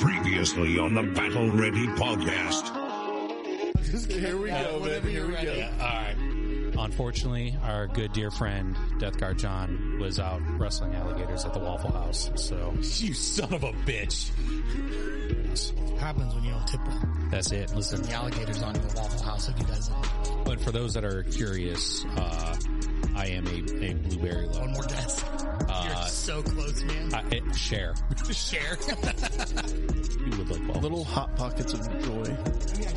Previously on the Battle Ready podcast. Here we go, man. Here we go. All right. Unfortunately, our good dear friend Death Guard John was out wrestling alligators at the Waffle House. So You son of a bitch. happens when you don't tip well. that's it. Listen, The alligators on the Waffle House if you guys didn't. but for those that are curious, uh, I am a, a blueberry One more guess. Uh, You're so close, man. I, it, share. Share. You would like waffles. Little hot pockets of joy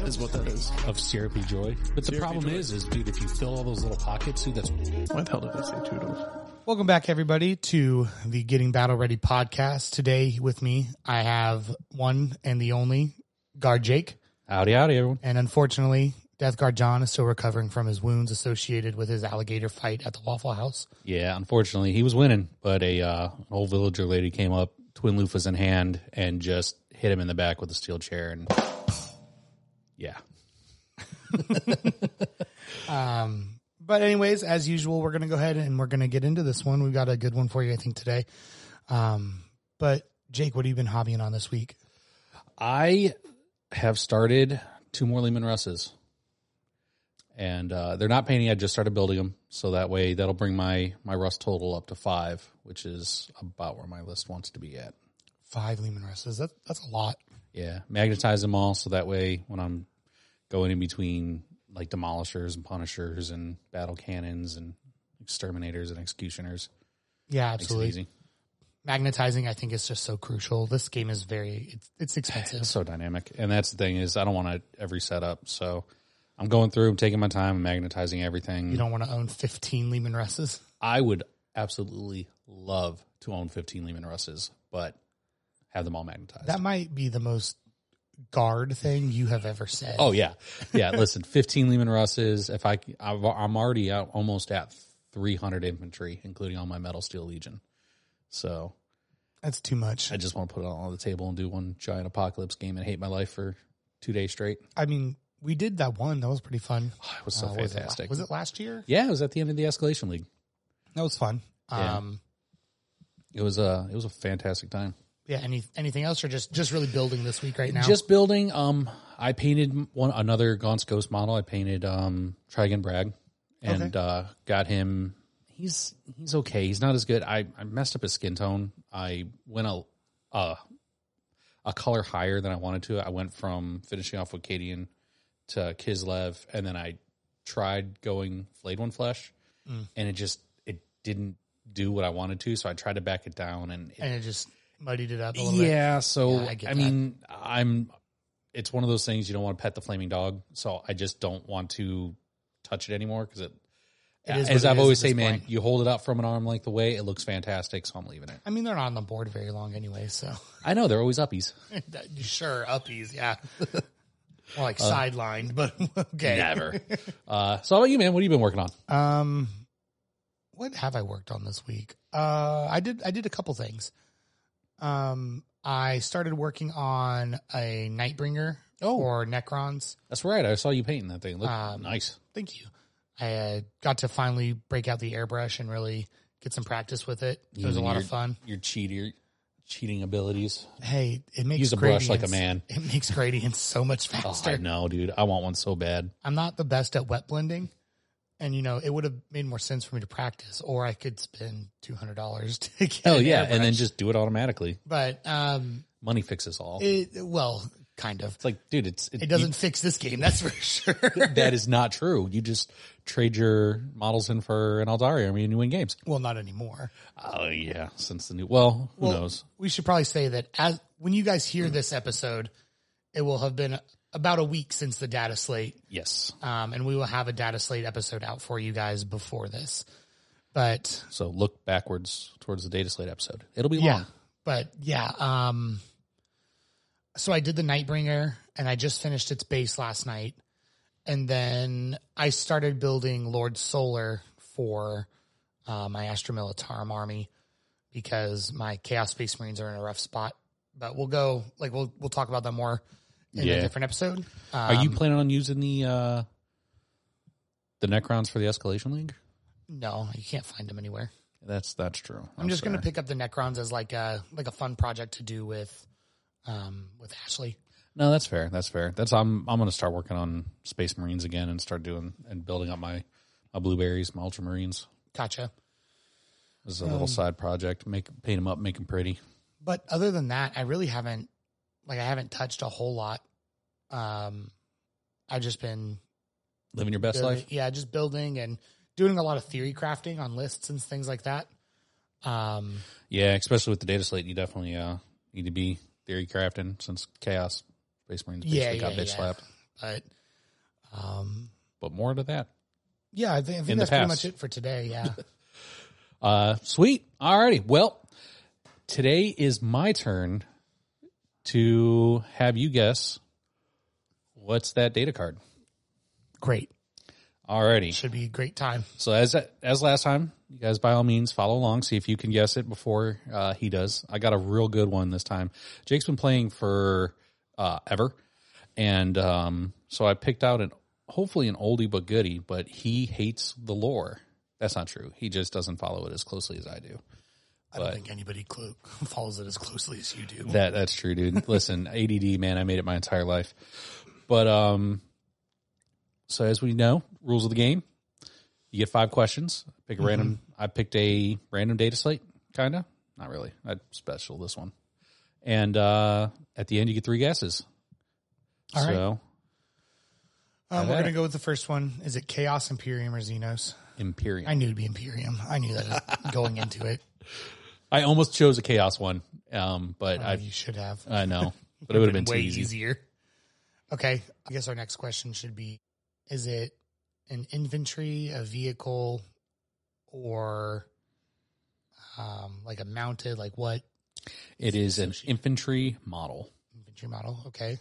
is what that is. of syrupy joy. But the Syrupy problem joy. is, is dude, if you fill all those little pockets, dude, that's Why the hell did I say Toodles? Welcome back, everybody, to the Getting Battle Ready podcast. Today with me, I have one and the only Guard Jake. howdy howdy everyone. And unfortunately, Death Guard John is still recovering from his wounds associated with his alligator fight at the Waffle House. Yeah, unfortunately, he was winning, but a uh, an old villager lady came up, twin loofahs in hand, and just hit him in the back with a steel chair, and yeah, But anyways, as usual, we're going to go ahead and we're going to get into this one. We've got a good one for you, I think, today. Um, but Jake, what have you been hobbying on this week? I have started two more Leman Russes, and uh, they're not painting. I just started building them, so that way that'll bring my my Russ total up to five, which is about where my list wants to be at. Five Leman Russes. That, that's a lot. Yeah, magnetize them all so that way when I'm going in between like demolishers and punishers and battle cannons and exterminators and executioners, Yeah, makes it absolutely. easy. Magnetizing, I think, is just so crucial. This game is very, it's, it's expensive. It's so dynamic, and that's the thing is I don't want to every setup, so I'm going through, I'm taking my time, I'm magnetizing everything. You don't want to own 15 Leman Russes. I would absolutely love to own 15 Leman Russes, but have them all magnetized. That might be the most guard thing you have ever said. Oh yeah, yeah. Listen, fifteen Leman Russes. If I, I've, I'm already out almost at three hundred infantry, including all my Metal Steel Legion. So that's too much. I just want to put it all on the table and do one giant apocalypse game and hate my life for two days straight. I mean, we did that one. That was pretty fun. Oh, it was so Uh, was it fantastic. Was it last year? Yeah, it was at the end of the Escalation League. That was fun. Yeah. Um, It was a it was a fantastic time. yeah. Any anything else, or just just really building this week right now? Just building. Um, I painted one another Gaunt's Ghost model. I painted um Try Again Bragg, and Okay. uh, got him. He's he's okay. He's not as good. I, I messed up his skin tone. I went a uh, a color higher than I wanted to. I went from finishing off with Cadian to Kislev, and then I tried going Flayed One Flesh, Mm. and it just it didn't do what I wanted to. So I tried to back it down, and it and it just muddied it up a little bit. yeah, so I I, mean, I'm. It's one of those things you don't want to pet the flaming dog, so I just don't want to touch it anymore because it. It is as I've always say, man, point. you hold it up from an arm length away, it looks fantastic, so I'm leaving it. I mean, they're not on the board very long anyway, so I know they're always uppies. Sure, uppies, yeah. More like sidelined, but okay. Never. uh, so how about you, man? What have you been working on? Um, what have I worked on this week? Uh, I did I did a couple things. Um, I started working on a Nightbringer Oh. for Necrons. That's right. I saw you painting that thing. Look Um, nice. Thank you. I uh, got to finally break out the airbrush and really get some practice with it. It was a lot your- of fun. Your cheater, cheating abilities. Hey, it makes Use a brush like a man. It makes gradients so much Oh, faster. I know, dude. I want one so bad. I'm not the best at wet blending. And you know, it would have made more sense for me to practice, or I could spend two hundred dollars to get. Hell an yeah, and then just do it automatically. But um, Money fixes all. it well, kind of. It's like, dude, it's It doesn't fix this game, that's for sure. that is not true. You just trade your models in for an Aeldari army and you win games. well, not anymore. Oh yeah, since the new. Well, who Well, knows? We should probably say that as when you guys hear this episode, it will have been about a week since the data slate, Yes. um, and we will have a data slate episode out for you guys before this. But So look backwards towards the data slate episode. It'll be yeah, long. but yeah. Um, so I did the Nightbringer, and I just finished its base last night, and then I started building Lord Solar for uh, my Astra Militarum army because my Chaos Space Marines are in a rough spot. But we'll go like we'll we'll talk about that more in Yeah. a different episode. Are you Um, planning on using the uh the Necrons for the Escalation League? No, you can't find them anywhere. That's that's true. I'm just going to sorry. pick up the Necrons as like a like a fun project to do with um, with Ashley. No, that's fair. That's fair. That's I'm I'm gonna start working on Space Marines again and start doing and building up my my blueberries, my Ultramarines. Gotcha. This is a little side project. Make paint them up, make them pretty. But other than that, I really haven't like I haven't touched a whole lot. Um, I've just been Living your best building- life. yeah, just building and doing a lot of theory crafting on lists and things like that. Um, Yeah, especially with the data slate, you definitely uh, need to be theory crafting since Chaos Space Marines basically Yeah, got bitch yeah. slapped. but um, But more to that. yeah, I think, I think that's pretty much it for today. Yeah. Uh, sweet. Alrighty. Well, today is my turn to have you guess what's that data card. Great. Alrighty. Should be a great time. So as as last time, you guys by all means follow along, see if you can guess it before uh, he does. I got a real good one this time. Jake's been playing for uh, ever, and um, so I picked out an hopefully an oldie but goodie. But he hates the lore. That's not true. He just doesn't follow it as closely as I do. I don't think anybody clo- follows it as closely as you do. That that's true, dude. Listen, ADD, man, I made it my entire life. But um, so as we know, rules of the game: you get five questions. Pick a random. I picked a random data slate, kind of. Not really. I special this one, and uh, at the end you get three guesses. All right. so Um, we're gonna it. go with the first one. Is it Chaos Imperium or Xenos? Imperium. I knew it'd be Imperium. I knew that going into it. I almost chose a chaos one, um, but Uh, I you should have. I know, but it would have been too way easy. easier. Okay, I guess our next question should be: Is it an infantry, a vehicle, or um, like a mounted? Like what It is an infantry model. infantry model? Okay.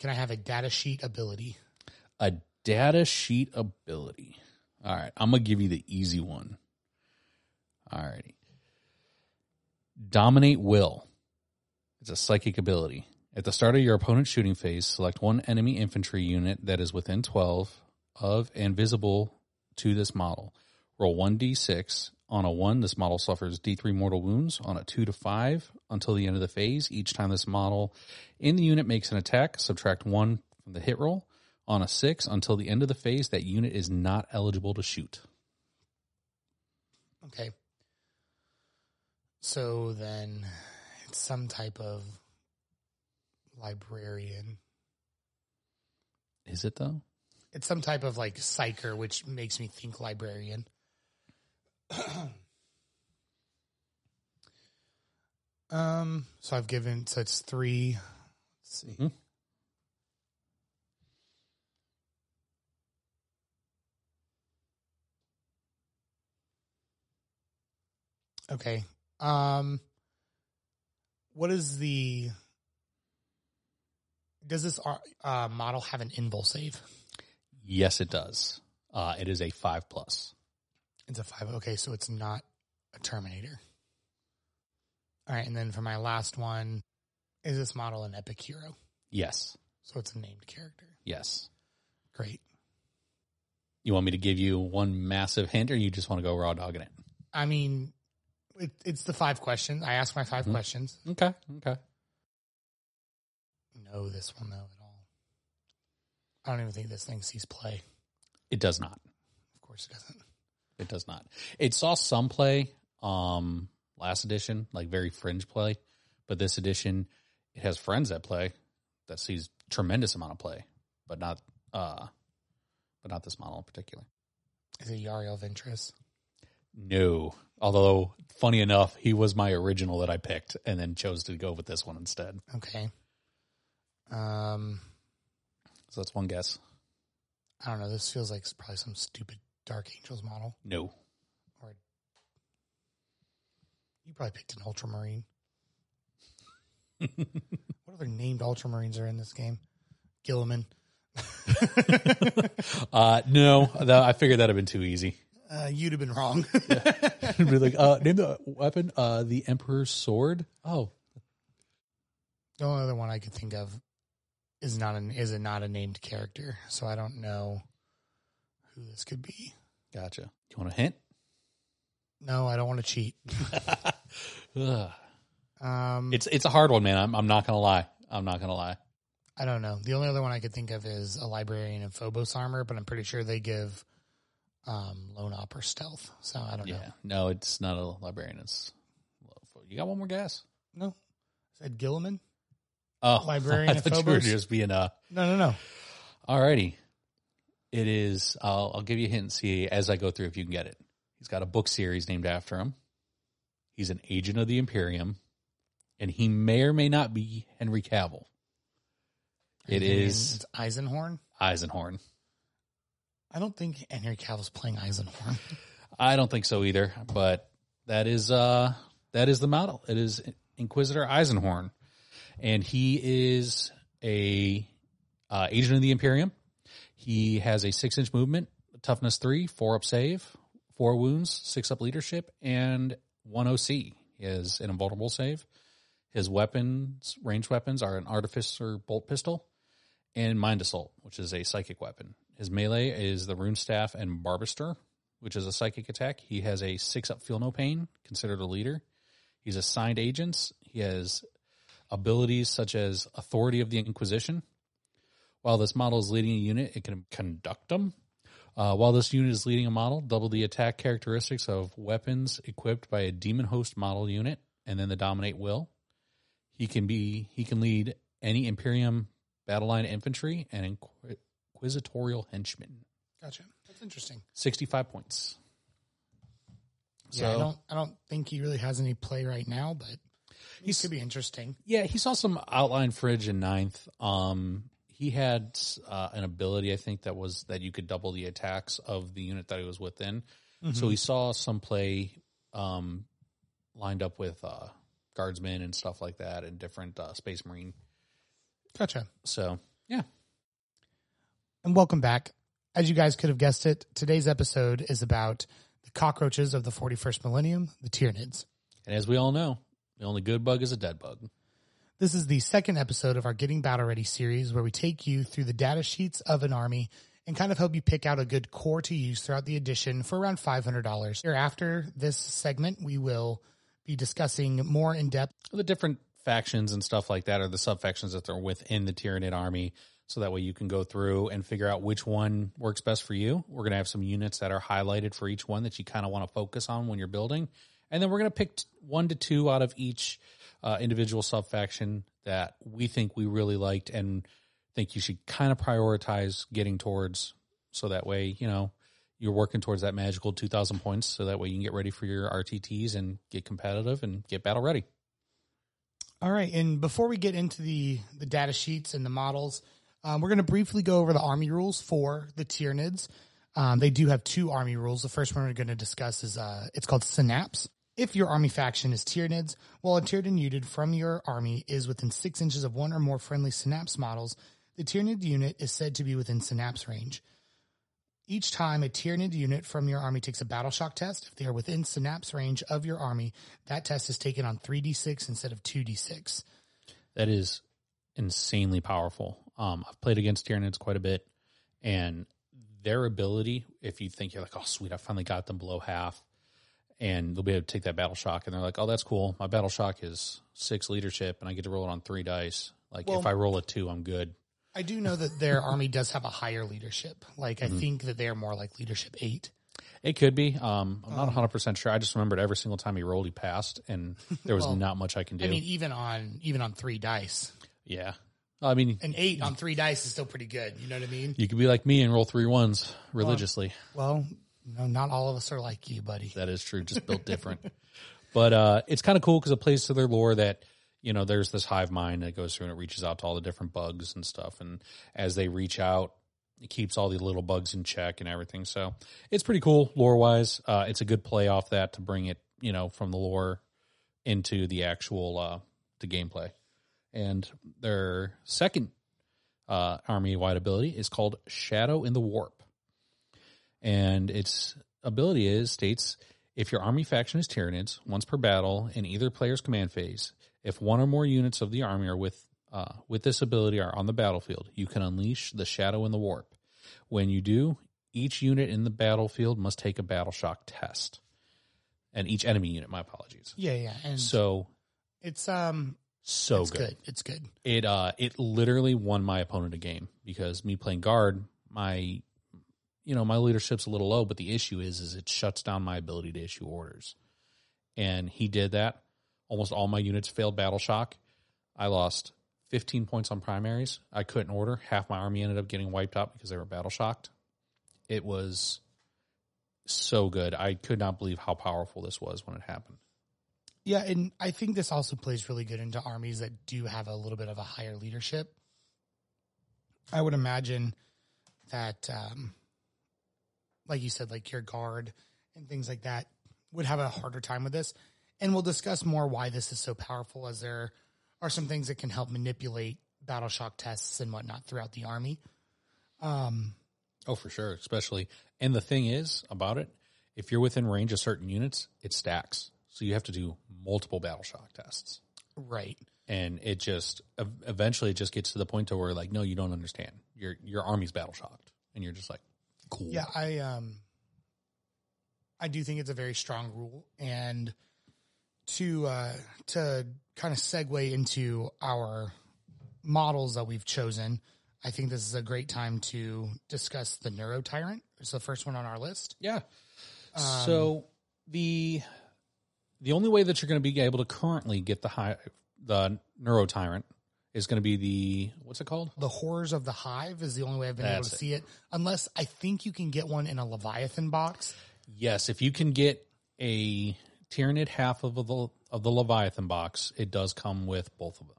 Can I have a data sheet ability? a data sheet ability. All right, I'm gonna give you the easy one. All righty. Dominate will. It's a psychic ability. At the start of your opponent's shooting phase, select one enemy infantry unit that is within 12 of and visible to this model. Roll 1d6. On a 1, this model suffers d3 mortal wounds. On a 2 to 5, until the end of the phase, each time this model in the unit makes an attack, subtract 1 from the hit roll. On a 6, until the end of the phase, that unit is not eligible to shoot. Okay. So then it's some type of librarian. Is it though? It's some type of like psyker, which makes me think librarian. um, so I've given so it's three. Let's see. Mhm. Okay. Um, what is the? Does this uh, model have an invul save? Yes, it does. Uh, it is a 5 plus. It's a five. Okay, so it's not a Terminator. All right, and then for my last one, is this model an epic hero? Yes. So it's a named character. Yes. Great. You want me to give you one massive hint or you just want to go raw dogging it? I mean, it, it's the five questions. I ask my 5 Mhm. questions. Okay. Okay. No, this one though at all? I don't even think this thing sees play. It does not. Of course, it doesn't. It does not. It saw some play um last edition, like very fringe play, but this edition it has friends that play that sees tremendous amount of play, but not uh but not this model in particular. Is it Uriel Ventris? No. Although funny enough, he was my original that I picked and then chose to go with this one instead. Okay. Um, So that's one guess. I don't know. This feels like probably some stupid Dark Angels model. No. Or you probably picked an Ultramarine. what other named Ultramarines are in this game? Guilliman. Uh no, that, I figured that'd have been too easy. Uh, you'd have been wrong. It'd be like, uh, name the weapon, uh, the Emperor's sword. Oh, the only other one I could think of is not an is a not a named character, so I don't know who this could be. gotcha. You want a hint? No, I don't want to cheat. Um, It's it's a hard one, man. I'm I'm not gonna lie. I'm not gonna lie. I don't know. The only other one I could think of is a librarian and Phobos armor, but I'm pretty sure they give um, lone op or stealth. So I don't know. Yeah, no, it's not a librarian. It's you got one more guess. No, said Guilliman. Oh, Librarian I of thought you were Phobos? just being uh. No, no, no. Alrighty, it is. I'll I'll give you a hint and see as I go through if you can get it. He's got a book series named after him. He's an agent of the Imperium, and he may or may not be Henry Cavill. It is Eisenhorn. Eisenhorn. I don't think Henry Cavill's playing Eisenhorn. I don't think so either, but that is uh that is the model. It is Inquisitor Eisenhorn, and he is a uh, agent of the Imperium. He has a six inch movement, toughness three, four up save, four wounds, six up leadership, and one OC. He has an invulnerable save. His weapons, ranged weapons, are an artificer bolt pistol and mind assault, which is a psychic weapon. His melee is the rune staff and Barbarisater, which is a psychic attack. He has a six up feel no pain, considered a leader. He's assigned agents. He has abilities such as authority of the Inquisition. While this model is leading a unit, it can conduct them. Uh, while this unit is leading a model, double the attack characteristics of weapons equipped by a demon host model unit, and then the dominate will. He can be he can lead any Imperium battle line infantry and inqui- inquisitorial henchmen. Gotcha. That's interesting. Sixty five points. yeah, I don't. I don't think he really has any play right now, but he could be interesting. Yeah, he saw some outline fridge in ninth. Um, he had uh, an ability, I think, that was that you could double the attacks of the unit that he was within. So he saw some play um, lined up with uh, guardsmen and stuff like that, and different uh, Space Marine. Gotcha. So yeah, And welcome back. As you guys could have guessed it, today's episode is about the cockroaches of the 41st millennium, the Tyranids. and as we all know, the only good bug is a dead bug. This is the second episode of our Getting Battle Ready series where we take you through the data sheets of an army and kind of help you pick out a good core to use throughout the edition for around $500. Here after this segment, we will be discussing more in depth the different factions and stuff like that or the sub factions that are within the Tyranid army. So that way you can go through and figure out which one works best for you. We're going to have some units that are highlighted for each one that you kind of want to focus on when you're building. And then we're going to pick one to two out of each uh, individual sub faction that we think we really liked and think you should kind of prioritize getting towards. So that way, you know, you're working towards that magical 2000 points. So that way you can get ready for your RTTs and get competitive and get battle ready. All right, and before we get into the the data sheets and the models, um, we're going to briefly go over the army rules for the Tyranids. Um, they do have two army rules. The first one we're going to discuss is uh, it's called Synapse. If your army faction is Tyranids, while a Tyranid unit from your army is within six inches of one or more friendly Synapse models, the Tyranid unit is said to be within Synapse range. Each time a Tyranid unit from your army takes a battle shock test, if they are within synapse range of your army, that test is taken on 3d6 instead of 2d6. that is insanely powerful. Um, I've played against Tyranids quite a bit, and their ability, if you think you're like, oh, sweet, I finally got them below half, and they'll be able to take that battle shock, and they're like, oh, that's cool. My battle shock is six leadership, and I get to roll it on three dice. Like, if I roll a two, I'm good. I do know that their army does have a higher leadership. Like, I think that they're more like leadership 8. It could be. Um, I'm not 100% sure. I just remembered every single time he rolled, he passed, and there was Well, not much I can do. I mean, even on even on 3 dice. yeah. I mean, An 8 on 3 dice is still pretty good, you know what I mean? you could be like me and roll three ones religiously. Well, no, not all of us are like you, buddy. That is true, just built different. but uh, it's kind of cool because it plays to their lore that you know there's this hive mind that goes through and it reaches out to all the different bugs and stuff, and as they reach out, it keeps all the little bugs in check and everything. So it's pretty cool lore wise. Uh, it's a good play off that to bring it you know from the lore into the actual uh, the gameplay. And their second uh, army wide ability is called Shadow in the Warp and its ability is states if your army faction is Tyranids, once per battle in either player's command phase, if one or more units of the army are with uh, with this ability are on the battlefield, you can unleash the shadow in the warp. When you do, each unit in the battlefield must take a battle shock test, and each enemy unit. My apologies. Yeah, yeah. And So It's um, So it's good. good. It's good. It uh it literally won my opponent a game because me playing guard, my you know, my leadership's a little low, but the issue is is it shuts down my ability to issue orders. And he did that. Almost all my units failed battle shock. I lost 15 points on primaries. I couldn't order. Half my army ended up getting wiped out because they were battle shocked. It was so good. I could not believe how powerful this was when it happened. Yeah, and I think this also plays really good into armies that do have a little bit of a higher leadership. I would imagine that, um, like you said, like your guard and things like that would have a harder time with this. And we'll discuss more why this is so powerful, as there are some things that can help manipulate battle shock tests and whatnot throughout the army. Um, Oh, for sure. Especially, and the thing is about it, if you're within range of certain units, it stacks. So you have to do multiple battle shock tests. Right. And it just eventually it just gets to the point to where like, no, you don't understand. Your your army's battle shocked, and you're just like, cool. Yeah, I um I do think it's a very strong rule and to uh to kind of segue into our models that we've chosen, I think this is a great time to discuss the Neuro Tyrant. It's the first one on our list. Yeah. so the the only way that you're going to be able to currently get the high the neuro tyrant is going to be the what's it called? The Horrors of the Hive is the only way I've been able to it. see it. Unless I think you can get one in a Leviathan box. Yes, if you can get a Tyranid half of the of the Leviathan box, it does come with both of them.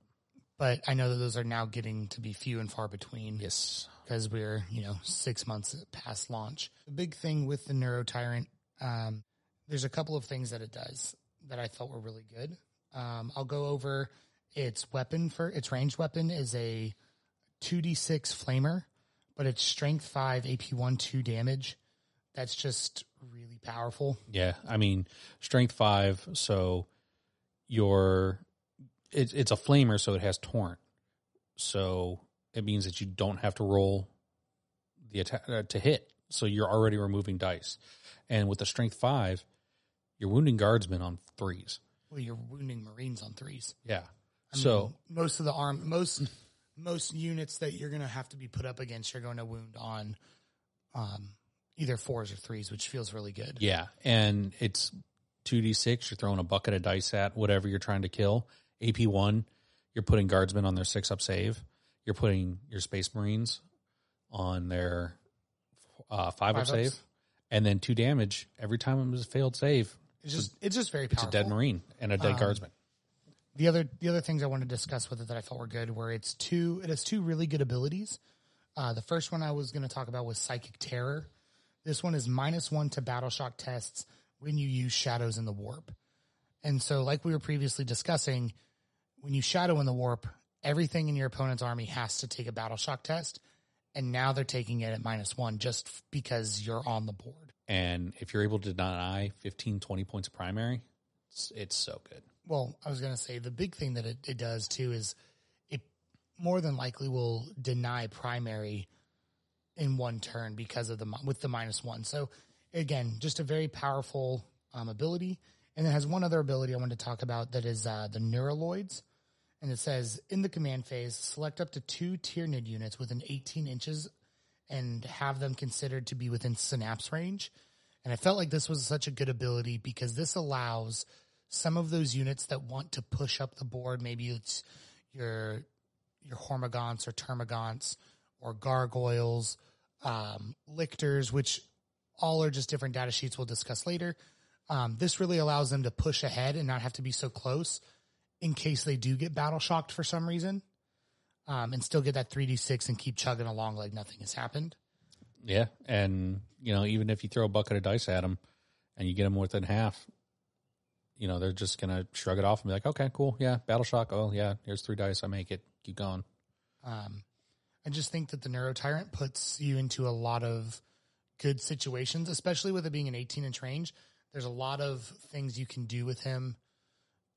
But I know that those are now getting to be few and far between. Yes. because we're you know six months past launch. The big thing with the Neuro Tyrant, um, there's a couple of things that it does that I thought were really good. Um, I'll go over its weapon for its ranged weapon is a two d six flamer, but it's strength five, AP one two damage. That's just really powerful. Yeah, I mean strength five, so your it's it's a flamer, so it has torrent, so it means that you don't have to roll the attack uh, to hit, so you're already removing dice, and with the strength five, you're wounding guardsmen on threes. Well, you're wounding Marines on threes. Yeah, I so mean, most of the arm, most most units that you're going to have to be put up against, you're going to wound on um, either fours or threes, which feels really good. Yeah, and it's two d six. You're throwing a bucket of dice at whatever you're trying to kill. AP one, you're putting guardsmen on their six up save. You're putting your space marines on their uh, five, up Five ups. save, and then two damage every time it was a failed save. It's just it's just very It's a dead marine and a dead guardsman. The other the other things I want to discuss with it that I thought were good were it's two it has two really good abilities. Uh, the first one I was going to talk about was Psychic Terror. This one is minus one to battle shock tests when you use shadows in the warp. And so, like we were previously discussing, when you shadow in the warp, everything in your opponent's army has to take a battle shock test. And now they're taking it at minus one just because you're on the board. And if you're able to deny 15, 20 points of primary, it's, it's so good. Well, I was going to say the big thing that it, it does too is it more than likely will deny primary in one turn because of the with the minus one. So again, just a very powerful um, ability, and it has one other ability I wanted to talk about that is uh, the Neuraloids, and it says in the command phase, select up to two Tyranid units within 18 inches and have them considered to be within synapse range. And I felt like this was such a good ability because this allows some of those units that want to push up the board, maybe it's your your hormagaunts or termagants or gargoyles, um, lictors, which all are just different data sheets we'll discuss later. Um, this really allows them to push ahead and not have to be so close in case they do get battle shocked for some reason, um, and still get that 3d6 and keep chugging along like nothing has happened. Yeah, and you know, even if you throw a bucket of dice at them and you get them within half, you know, they're just gonna shrug it off and be like, "Okay, cool, yeah, battle shock. Oh yeah, here's three dice. I make it. Keep going." Um, I just think that the Neuro Tyrant puts you into a lot of good situations, especially with it being an 18 inch range. There's a lot of things you can do with him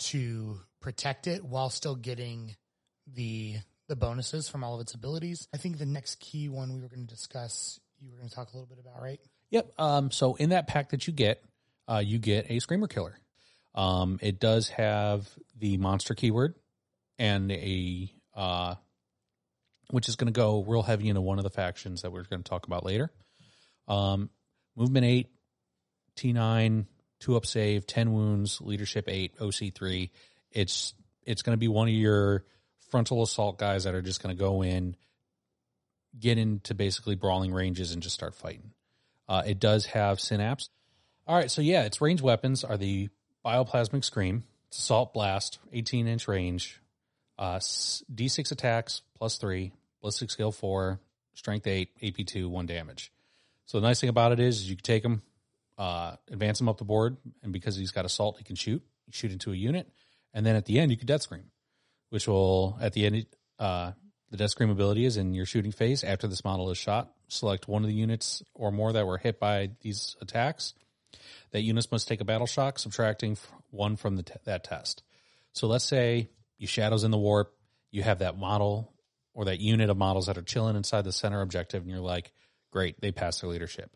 to protect it while still getting the the bonuses from all of its abilities. I think the next key one we were going to discuss, you were going to talk a little bit about, right? Yep. Um, so in that pack that you get, uh, you get a screamer killer. Um, it does have the monster keyword and a uh, which is going to go real heavy into one of the factions that we're going to talk about later. Um, movement eight, T nine, two up save, ten wounds, leadership eight, OC three. It's it's going to be one of your frontal assault guys that are just going to go in, get into basically brawling ranges and just start fighting. Uh, it does have synapse. All right, so yeah, its range weapons are the bioplasmic scream, it's assault blast, 18 inch range, uh, s- d6 attacks plus three, ballistic skill four, strength eight, AP two, one damage. So the nice thing about it is, is you can take him, uh, advance him up the board, and because he's got assault, he can shoot, shoot into a unit, and then at the end you can death scream, which will at the end uh, the death scream ability is in your shooting phase. After this model is shot, select one of the units or more that were hit by these attacks. That units must take a battle shock, subtracting one from t- that test. So let's say you shadows in the warp, you have that model or that unit of models that are chilling inside the center objective, and you're like, great, they passed their leadership.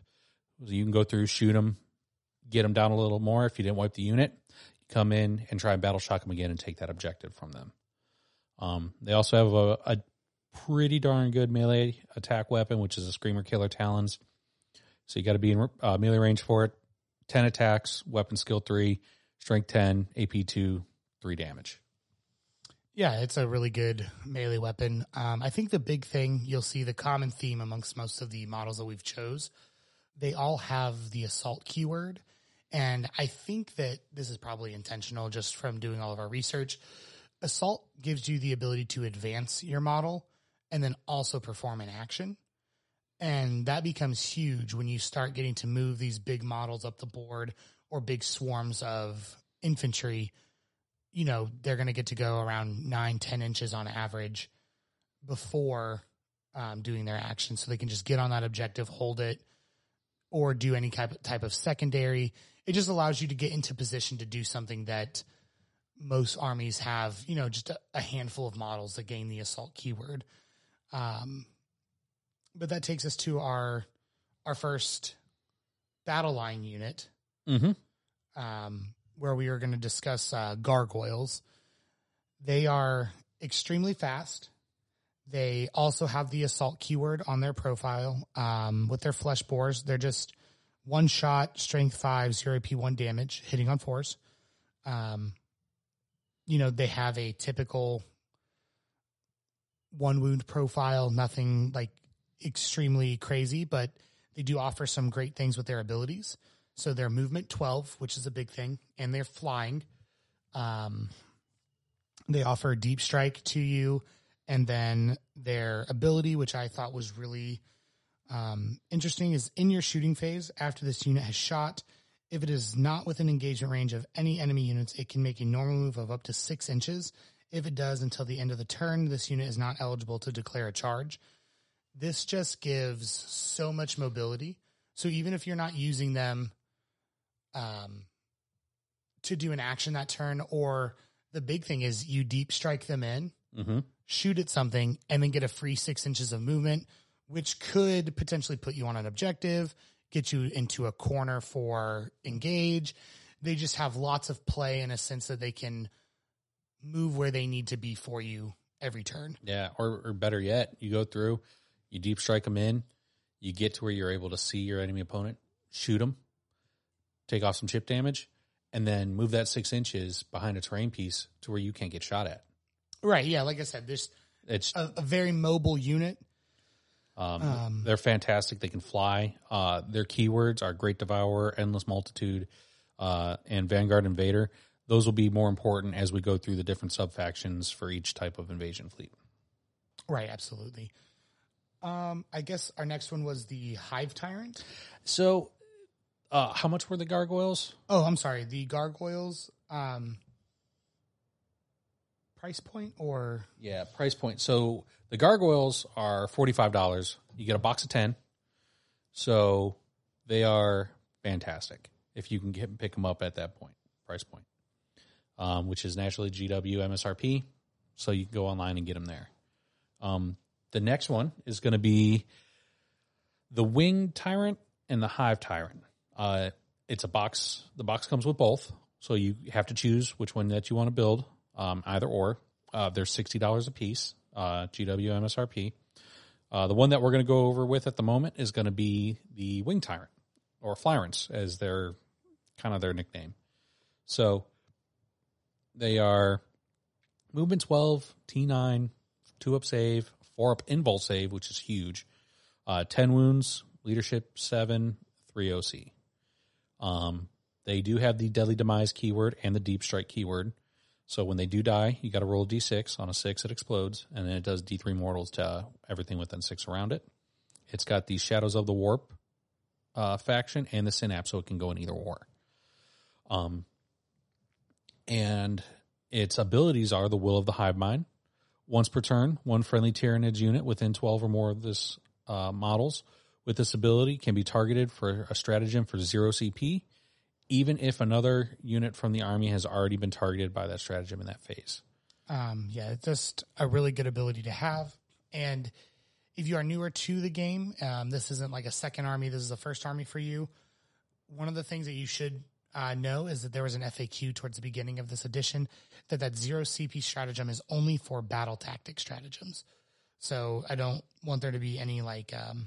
So you can go through, shoot them, get them down a little more. If you didn't wipe the unit, you come in and try and battle shock them again and take that objective from them. Um, they also have a, a pretty darn good melee attack weapon, which is a Screamer Killer Talons. So you got to be in uh, melee range for it. 10 attacks, weapon skill 3, strength 10, AP 2, 3 damage. Yeah, it's a really good melee weapon. Um, I think the big thing you'll see the common theme amongst most of the models that we've chose, they all have the assault keyword, and I think that this is probably intentional just from doing all of our research. Assault gives you the ability to advance your model and then also perform an action. And that becomes huge when you start getting to move these big models up the board or big swarms of infantry. You know, they're going to get to go around nine, 10 inches on average before um, doing their action. So they can just get on that objective, hold it, or do any type, type of secondary. It just allows you to get into position to do something that most armies have, you know, just a, a handful of models that gain the assault keyword. Um, but that takes us to our our first battle line unit, Mm-hmm. um, where we are going to discuss uh, gargoyles. They are extremely fast. They also have the assault keyword on their profile. Um, with their flesh bores, they're just one shot, strength five, zero AP one damage, hitting on fours. Um, you know, they have a typical one wound profile, nothing like extremely crazy, but they do offer some great things with their abilities. So their movement 12, which is a big thing, and they're flying. Um, they offer deep strike to you, and then their ability, which I thought was really um, interesting, is in your shooting phase after this unit has shot. If it is not within engagement range of any enemy units, it can make a normal move of up to six inches. If it does until the end of the turn, this unit is not eligible to declare a charge. This just gives so much mobility. So even if you're not using them um, to do an action that turn, or the big thing is you deep strike them in, Mm-hmm. shoot at something, and then get a free six inches of movement, which could potentially put you on an objective, get you into a corner for engage. They just have lots of play in a sense that they can move where they need to be for you every turn. Yeah, or, or better yet, you go through, you deep strike them in, you get to where you're able to see your enemy opponent, shoot them, take off some chip damage, and then move that six inches behind a terrain piece to where you can't get shot at. Right. Yeah. Like I said, there's It's a, a very mobile unit. um, Um, they're fantastic. They can fly. Uh, their keywords are Great Devourer, Endless Multitude, uh, and Vanguard Invader. Those will be more important as we go through the different sub factions for each type of invasion fleet. Right. Absolutely. Um, I guess our next one was the Hive Tyrant. So, uh, how much were the gargoyles? Oh, I'm sorry. The Gargoyles, um, price point or Yeah, price point. So the gargoyles are forty five dollars. You get a box of ten, so they are fantastic if you can get pick them up at that point price point, um, which is naturally GW MSRP. So you can go online and get them there. Um, the next one is going to be the Wing Tyrant and the Hive Tyrant. Uh, it's a box. The box comes with both. So you have to choose which one that you want to build, um, either or. Uh, they're sixty dollars a piece, uh, GW MSRP. Uh, the one that we're going to go over with at the moment is going to be the Wing Tyrant, or Flyrants, as their kind of their nickname. So they are movement 12, T9, 2 up save, 4 up invul save, which is huge, uh, 10 wounds, leadership 7, 3 OC. Um, they do have the deadly demise keyword and the deep strike keyword. So when they do die, you got to roll a d6. On a 6, it explodes, and then it does d3 mortals to everything within 6 around it. It's got the Shadows of the Warp uh, faction and the Synapse, so it can go in either war. Um, and its abilities are the Will of the Hive Mind. Once per turn, one friendly Tyranids unit within 12 or more of this uh, models with this ability can be targeted for a stratagem for zero CP, even if another unit from the army has already been targeted by that stratagem in that phase. Um, yeah, it's just a really good ability to have. And if you are newer to the game, um, this isn't like a second army. This is a first army for you. One of the things that you should uh, know is that there was an FAQ towards the beginning of this edition that that zero CP stratagem is only for battle tactic stratagems. So I don't want there to be any like um,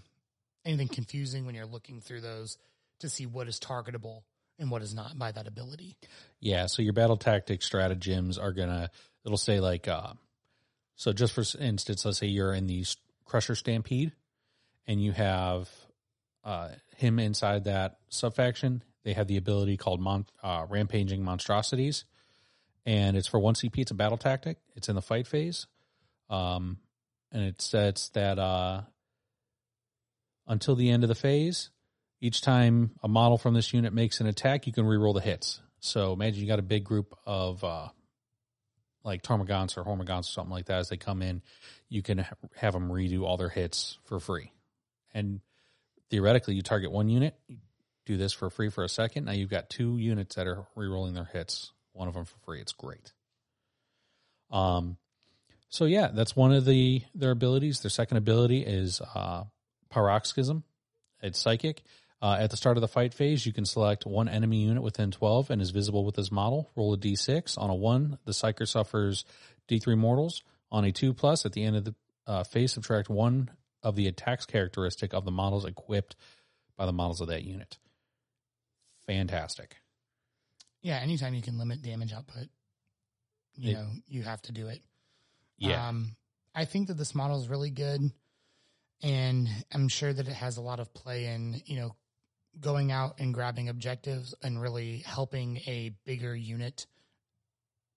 anything confusing when you're looking through those to see what is targetable and what is not by that ability. Yeah, so your battle tactic stratagems are gonna it'll say like uh so just for instance, let's say you're in the Crusher Stampede and you have uh him inside that subfaction, they have the ability called mon- uh, Rampaging Monstrosities, and it's for one CP. It's a battle tactic. It's in the fight phase, um, and it sets that uh, until the end of the phase, each time a model from this unit makes an attack, you can reroll the hits. So imagine you got a big group of uh, like Termagants or Hormagaunts or something like that. As they come in, you can ha- have them redo all their hits for free. And theoretically, you target one unit, do this for free for a second. Now you've got two units that are rerolling their hits, one of them for free. It's great. Um, so yeah, that's one of the their abilities. Their second ability is uh, Paroxysm. It's psychic. Uh, at the start of the fight phase, you can select one enemy unit within 12 and is visible with this model. Roll a d6. On a 1, the Psyker suffers d3 mortals. On a 2 plus, at the end of the uh, phase, subtract 1 of the attacks characteristic of the models equipped by the models of that unit. Fantastic. Yeah, anytime you can limit damage output, you It- know, you have to do it. Yeah. Um, I think that this model is really good, and I'm sure that it has a lot of play in you know going out and grabbing objectives and really helping a bigger unit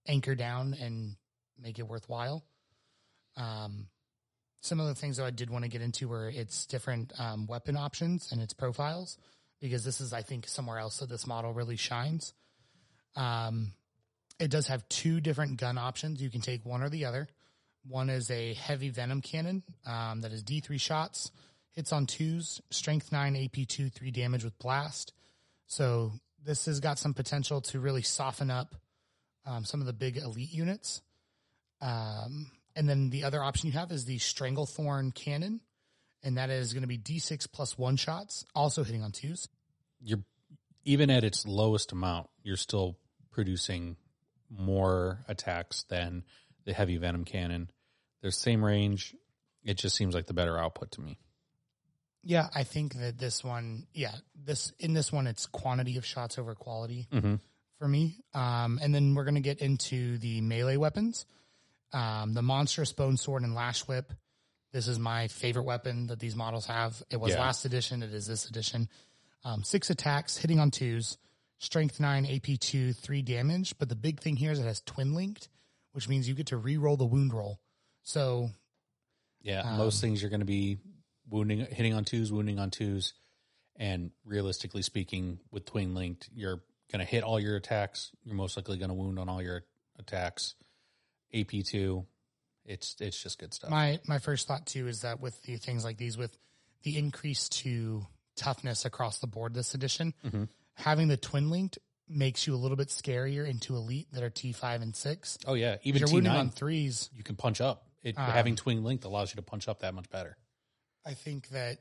anchor down and make it worthwhile. Um, some of the things that I did want to get into were its different um, weapon options and its profiles, because this is, I think, somewhere else that this model really shines. Um, it does have two different gun options. You can take one or the other. One is a heavy venom cannon um, that is D3 shots, hits on twos, strength nine, AP2, three damage with blast. So this has got some potential to really soften up um, some of the big elite units. Um, and then the other option you have is the Stranglethorn cannon, and that is going to be D6 plus one shots, also hitting on twos. You're even at its lowest amount, you're still producing more attacks than the heavy venom cannon. They're same range. It just seems like the better output to me. Yeah, I think that this one, yeah, this in this one, it's quantity of shots over quality Mhm. for me. Um, and then we're gonna get into the melee weapons, um, the monstrous bone sword and lash whip. This is my favorite weapon that these models have. It was Yeah. last edition. It is this edition. Um, six attacks, hitting on twos, strength nine, AP two, three damage. But the big thing here is it has twin linked, which means you get to re-roll the wound roll. So Yeah, most things you're going to be wounding, hitting on twos, wounding on twos, and realistically speaking, with twin linked, you're going to hit all your attacks. You're most likely going to wound on all your attacks. AP two, it's it's just good stuff. My my first thought too is that with the things like these, with the increase to toughness across the board this edition, Mm-hmm. having the twin linked makes you a little bit scarier into elite that are T five and six. oh yeah, even you're T nine, on threes, you can punch up. It, Um, having twin linked allows you to punch up that much better. I think that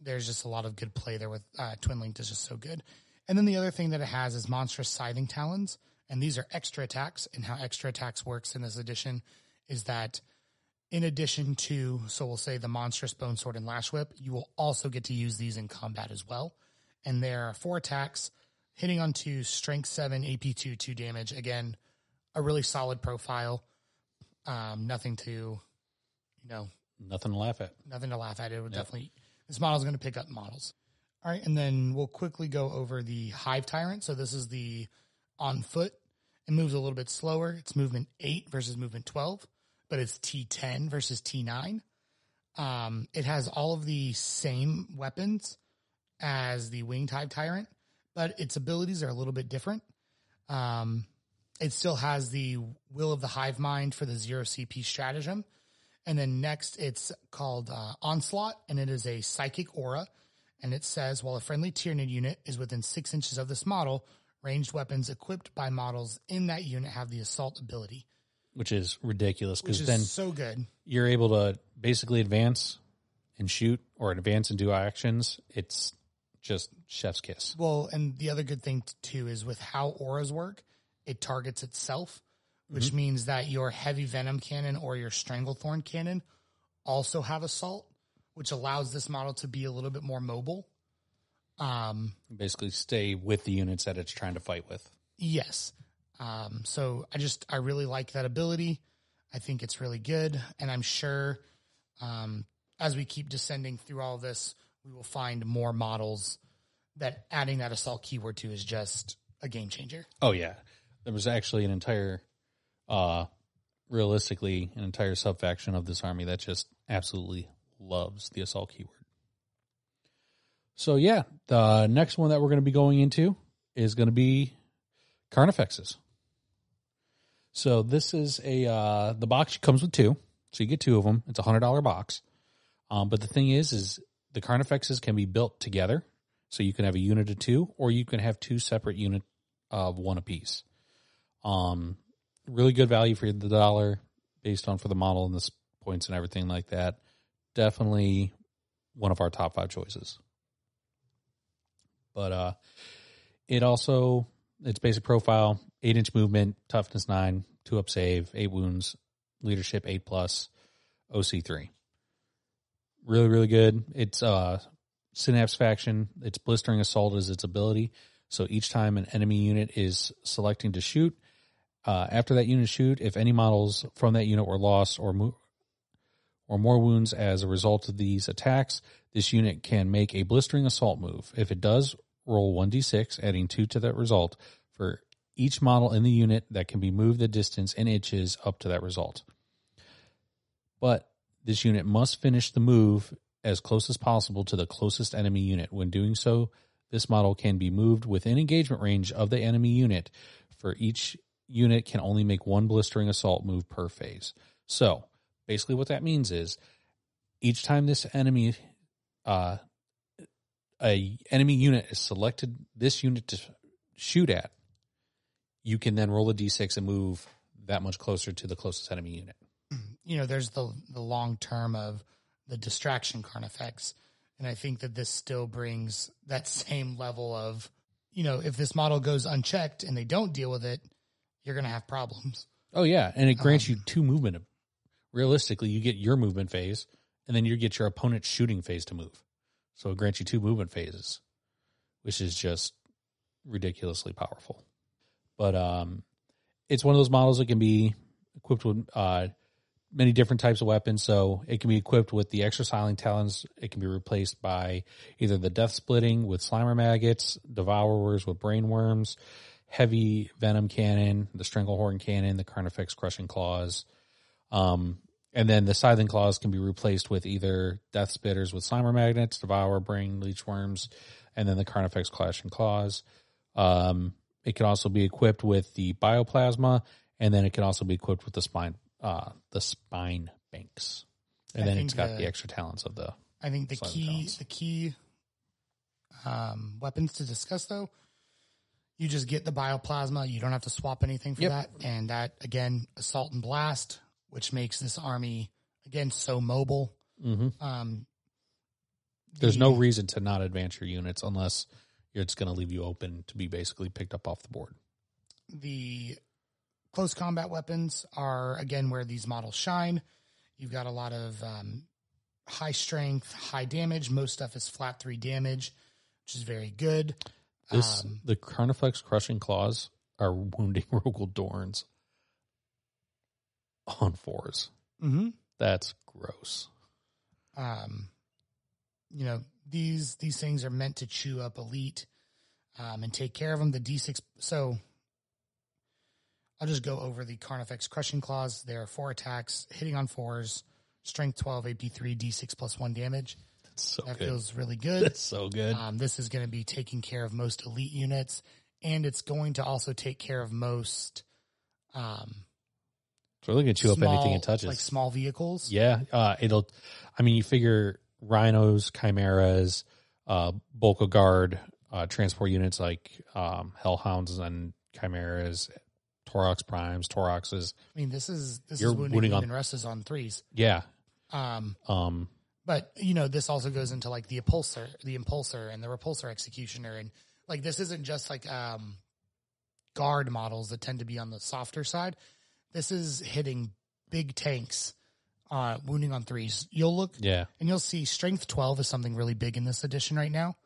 there's just a lot of good play there with uh, twin linked is just so good. And then the other thing that it has is monstrous scything talons. And these are extra attacks. And how extra attacks works in this edition is that in addition to, so we'll say the monstrous bone sword and lash whip, you will also get to use these in combat as well. And there are four attacks hitting on two, strength seven, AP two, two damage. Again, a really solid profile. Um, nothing to, you know, Nothing to laugh at. nothing to laugh at. It would definitely this model's going to pick up models. All right, and then we'll quickly go over the Hive Tyrant. So this is the on foot. It moves a little bit slower. It's movement eight versus movement twelve, but it's T ten versus T nine. Um, it has all of the same weapons as the Winged Hive Tyrant, but its abilities are a little bit different. Um, it still has the Will of the Hive Mind for the zero CP stratagem. And then next, it's called uh, Onslaught, and it is a psychic aura. And it says, while a friendly Tyranid unit is within six inches of this model, ranged weapons equipped by models in that unit have the assault ability, Which is ridiculous because then so good. you're able to basically advance and shoot or advance and do actions. It's just chef's kiss. Well, and the other good thing too is with how auras work, it targets itself, which means that your heavy venom cannon or your stranglethorn cannon also have assault, which allows this model to be a little bit more mobile. Um, Basically, stay with the units that it's trying to fight with. Yes. Um, so I just I really like that ability. I think it's really good, and I'm sure um, as we keep descending through all this, we will find more models that adding that assault keyword to is just a game changer. Oh yeah, there was actually an entire, uh, realistically, an entire subfaction of this army that just absolutely loves the assault keyword. So yeah, the next one that we're going to be going into is going to be Carnifexes. So this is a uh, the box comes with two, so you get two of them. It's a hundred dollar box. Um, but the thing is, is the Carnifexes can be built together, so you can have a unit of two, or you can have two separate unit of one apiece. Um, really good value for the dollar based on for the model and the points and everything like that. Definitely one of our top five choices. But uh, it also its basic profile: eight inch movement, toughness nine, two up save, eight wounds, leadership eight plus, OC three. Really, really good. It's uh synapse faction. Its blistering assault is its ability. So each time an enemy unit is selecting to shoot, uh, after that unit shoot, if any models from that unit were lost or mo- or more wounds as a result of these attacks, this unit can make a blistering assault move. If it does, roll 1d6, adding 2 to that result for each model in the unit that can be moved the distance in inches up to that result. But this unit must finish the move as close as possible to the closest enemy unit. When doing so, this model can be moved within engagement range of the enemy unit. For each unit can only make one blistering assault move per phase. So, basically what that means is each time this enemy uh a enemy unit is selected this unit to shoot at, you can then roll a d6 and move that much closer to the closest enemy unit. You know, there's the the long term of the distraction carnifex, and I think that this still brings that same level of, you know, if this model goes unchecked and they don't deal with it, you're going to have problems. Oh yeah, and it grants um, you two movement. Realistically, you get your movement phase, and then you get your opponent's shooting phase to move. So it grants you two movement phases, which is just ridiculously powerful. But um, it's one of those models that can be equipped with uh, many different types of weapons. So it can be equipped with the exercising talons. It can be replaced by either the death splitting with slimer maggots, devourers with brain worms, heavy venom cannon, the stranglethorn cannon, the carnifex crushing claws. Um, and then the scything claws can be replaced with either death spitters with slimer maggots, devour brain leech worms, and then the carnifex clashing claws. Um, it can also be equipped with the bioplasma, and then it can also be equipped with the spine, uh, the spine banks. And I then it's got the- the extra talents of the. I think the key talents. the key um, weapons to discuss though, you just get the bioplasma. You don't have to swap anything for Yep. that, and that again, assault and blast, which makes this army again so mobile. Mhm. Um, There's the- no reason to not advance your units unless it's going to leave you open to be basically picked up off the board. the close combat weapons are again where these models shine. You've got a lot of um, high strength, high damage. Most stuff is flat three damage, which is very good. This Um, the Carnifex crushing claws are wounding Rogal Dorns on 4s Mm-hmm. That's gross. Um, you know these these things are meant to chew up elite um, and take care of them. The D6. So I'll just go over the Carnifex crushing claws. There are four attacks, hitting on fours, strength twelve, AP three, D6 plus one damage. That's so That good. feels really good. That's so good. Um, this is going to be taking care of most elite units, and it's going to also take care of most um, it's really gonna chew up anything it touches. like small vehicles. Yeah, uh, it'll. I mean, you figure rhinos, chimeras, uh, Bulka Guard, uh, transport units like um, hellhounds and chimeras, Taurox primes, Tauroxes. I mean, this is this You're is wounding, wounding on- Russes on threes. Yeah. Um, Um. but you know, this also goes into like the impulsor, the impulsor, and the repulsor executioner, and like this isn't just like um, guard models that tend to be on the softer side. This is hitting big tanks, uh, wounding on threes. You'll look Yeah. and you'll see strength 12 is something really big in this edition right now.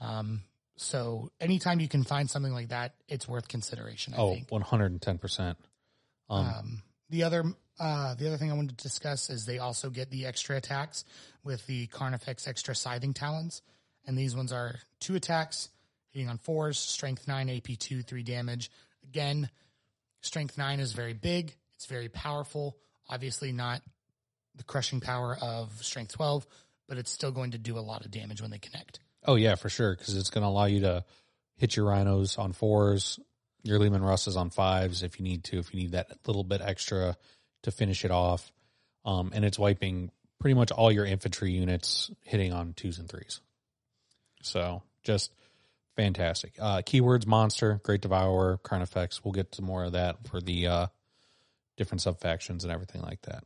Um, so anytime you can find something like that, it's worth consideration. I Oh, think. one hundred and ten percent. Um. Um, the other, uh, the other thing I wanted to discuss is they also get the extra attacks with the Carnifex extra scything talons, and these ones are two attacks, hitting on fours, strength nine, AP two, three damage. Again, strength nine is very big. It's very powerful. Obviously, not the crushing power of strength twelve, but it's still going to do a lot of damage when they connect. Oh yeah, for sure, because it's going to allow you to hit your rhinos on fours, your Leman Russes on fives if you need to, if you need that little bit extra to finish it off. Um, and it's wiping pretty much all your infantry units hitting on twos and threes. So just fantastic. Uh, keywords monster, great devourer, carnifex. We'll get to more of that for the uh, different sub factions and everything like that.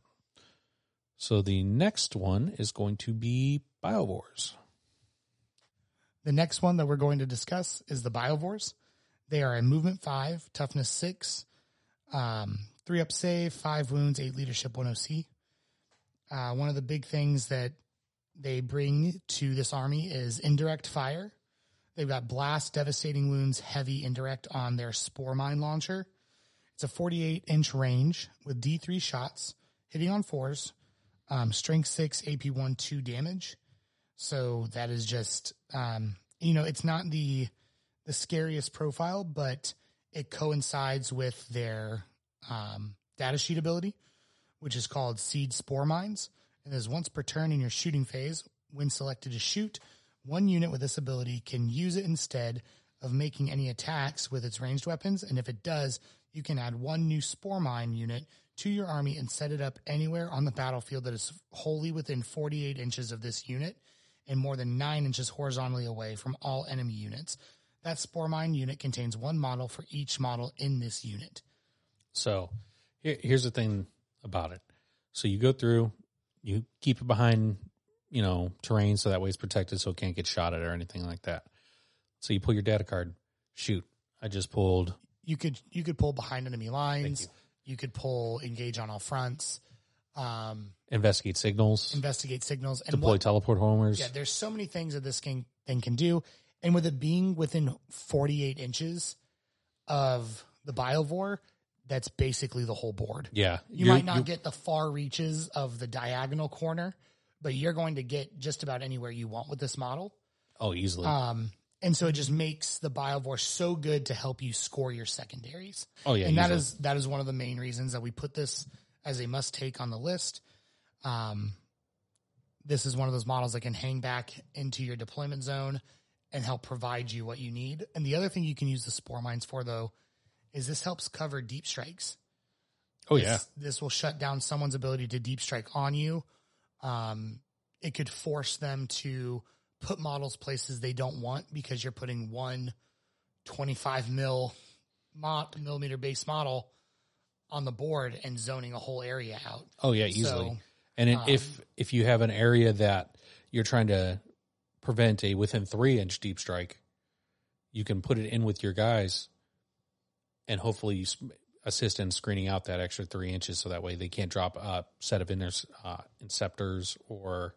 So the next one is going to be Biovores. The next one that we're going to discuss is the Biovores. They are a movement five, toughness six, um, three up save, five wounds, eight leadership, one OC. Uh, one of the big things that they bring to this army is indirect fire. They've got blast, devastating wounds, heavy indirect on their spore mine launcher. It's a 48 inch range with D3 shots, hitting on fours, um, strength six, AP one, two damage. So that is just, um, you know, it's not the the scariest profile, but it coincides with their um, data sheet ability, which is called Seed Spore Mines. And is once per turn in your shooting phase, when selected to shoot, one unit with this ability can use it instead of making any attacks with its ranged weapons. And if it does, you can add one new Spore Mine unit to your army and set it up anywhere on the battlefield that is wholly within 48 inches of this unit and more than nine inches horizontally away from all enemy units. That Spore Mine unit contains one model for each model in this unit. So here's the thing about it. So you go through, you keep it behind, you know, terrain so that way it's protected so it can't get shot at or anything like that. So you pull your data card, shoot. I just pulled You could you could pull behind enemy lines. You. could pull engage on all fronts, um, investigate signals, investigate signals, and deploy what, teleport homers. Yeah, there's so many things that this thing, thing can do. And with it being within 48 inches of the Biovore, that's basically the whole board. yeah. You might not get the far reaches of the diagonal corner, but you're going to get just about anywhere you want with this model. Oh, easily. Um, and so it just makes the Biovore so good to help you score your secondaries. oh, yeah. and that is that is one of the main reasons that we put this as a must take on the list. Um, this is one of those models that can hang back into your deployment zone and help provide you what you need. And the other thing you can use the spore mines for, though, is this helps cover deep strikes. Oh, This- yeah. this will shut down someone's ability to deep strike on you. Um, it could force them to put models places they don't want because you're putting one 25 mil millimeter base model on the board and zoning a whole area out. Oh, yeah. Easily. So, and um, if if you have an area that you're trying to prevent a within three inch deep strike, you can put it in with your guys and hopefully you assist in screening out that extra three inches so that way they can't drop a set of inter- uh, inceptors or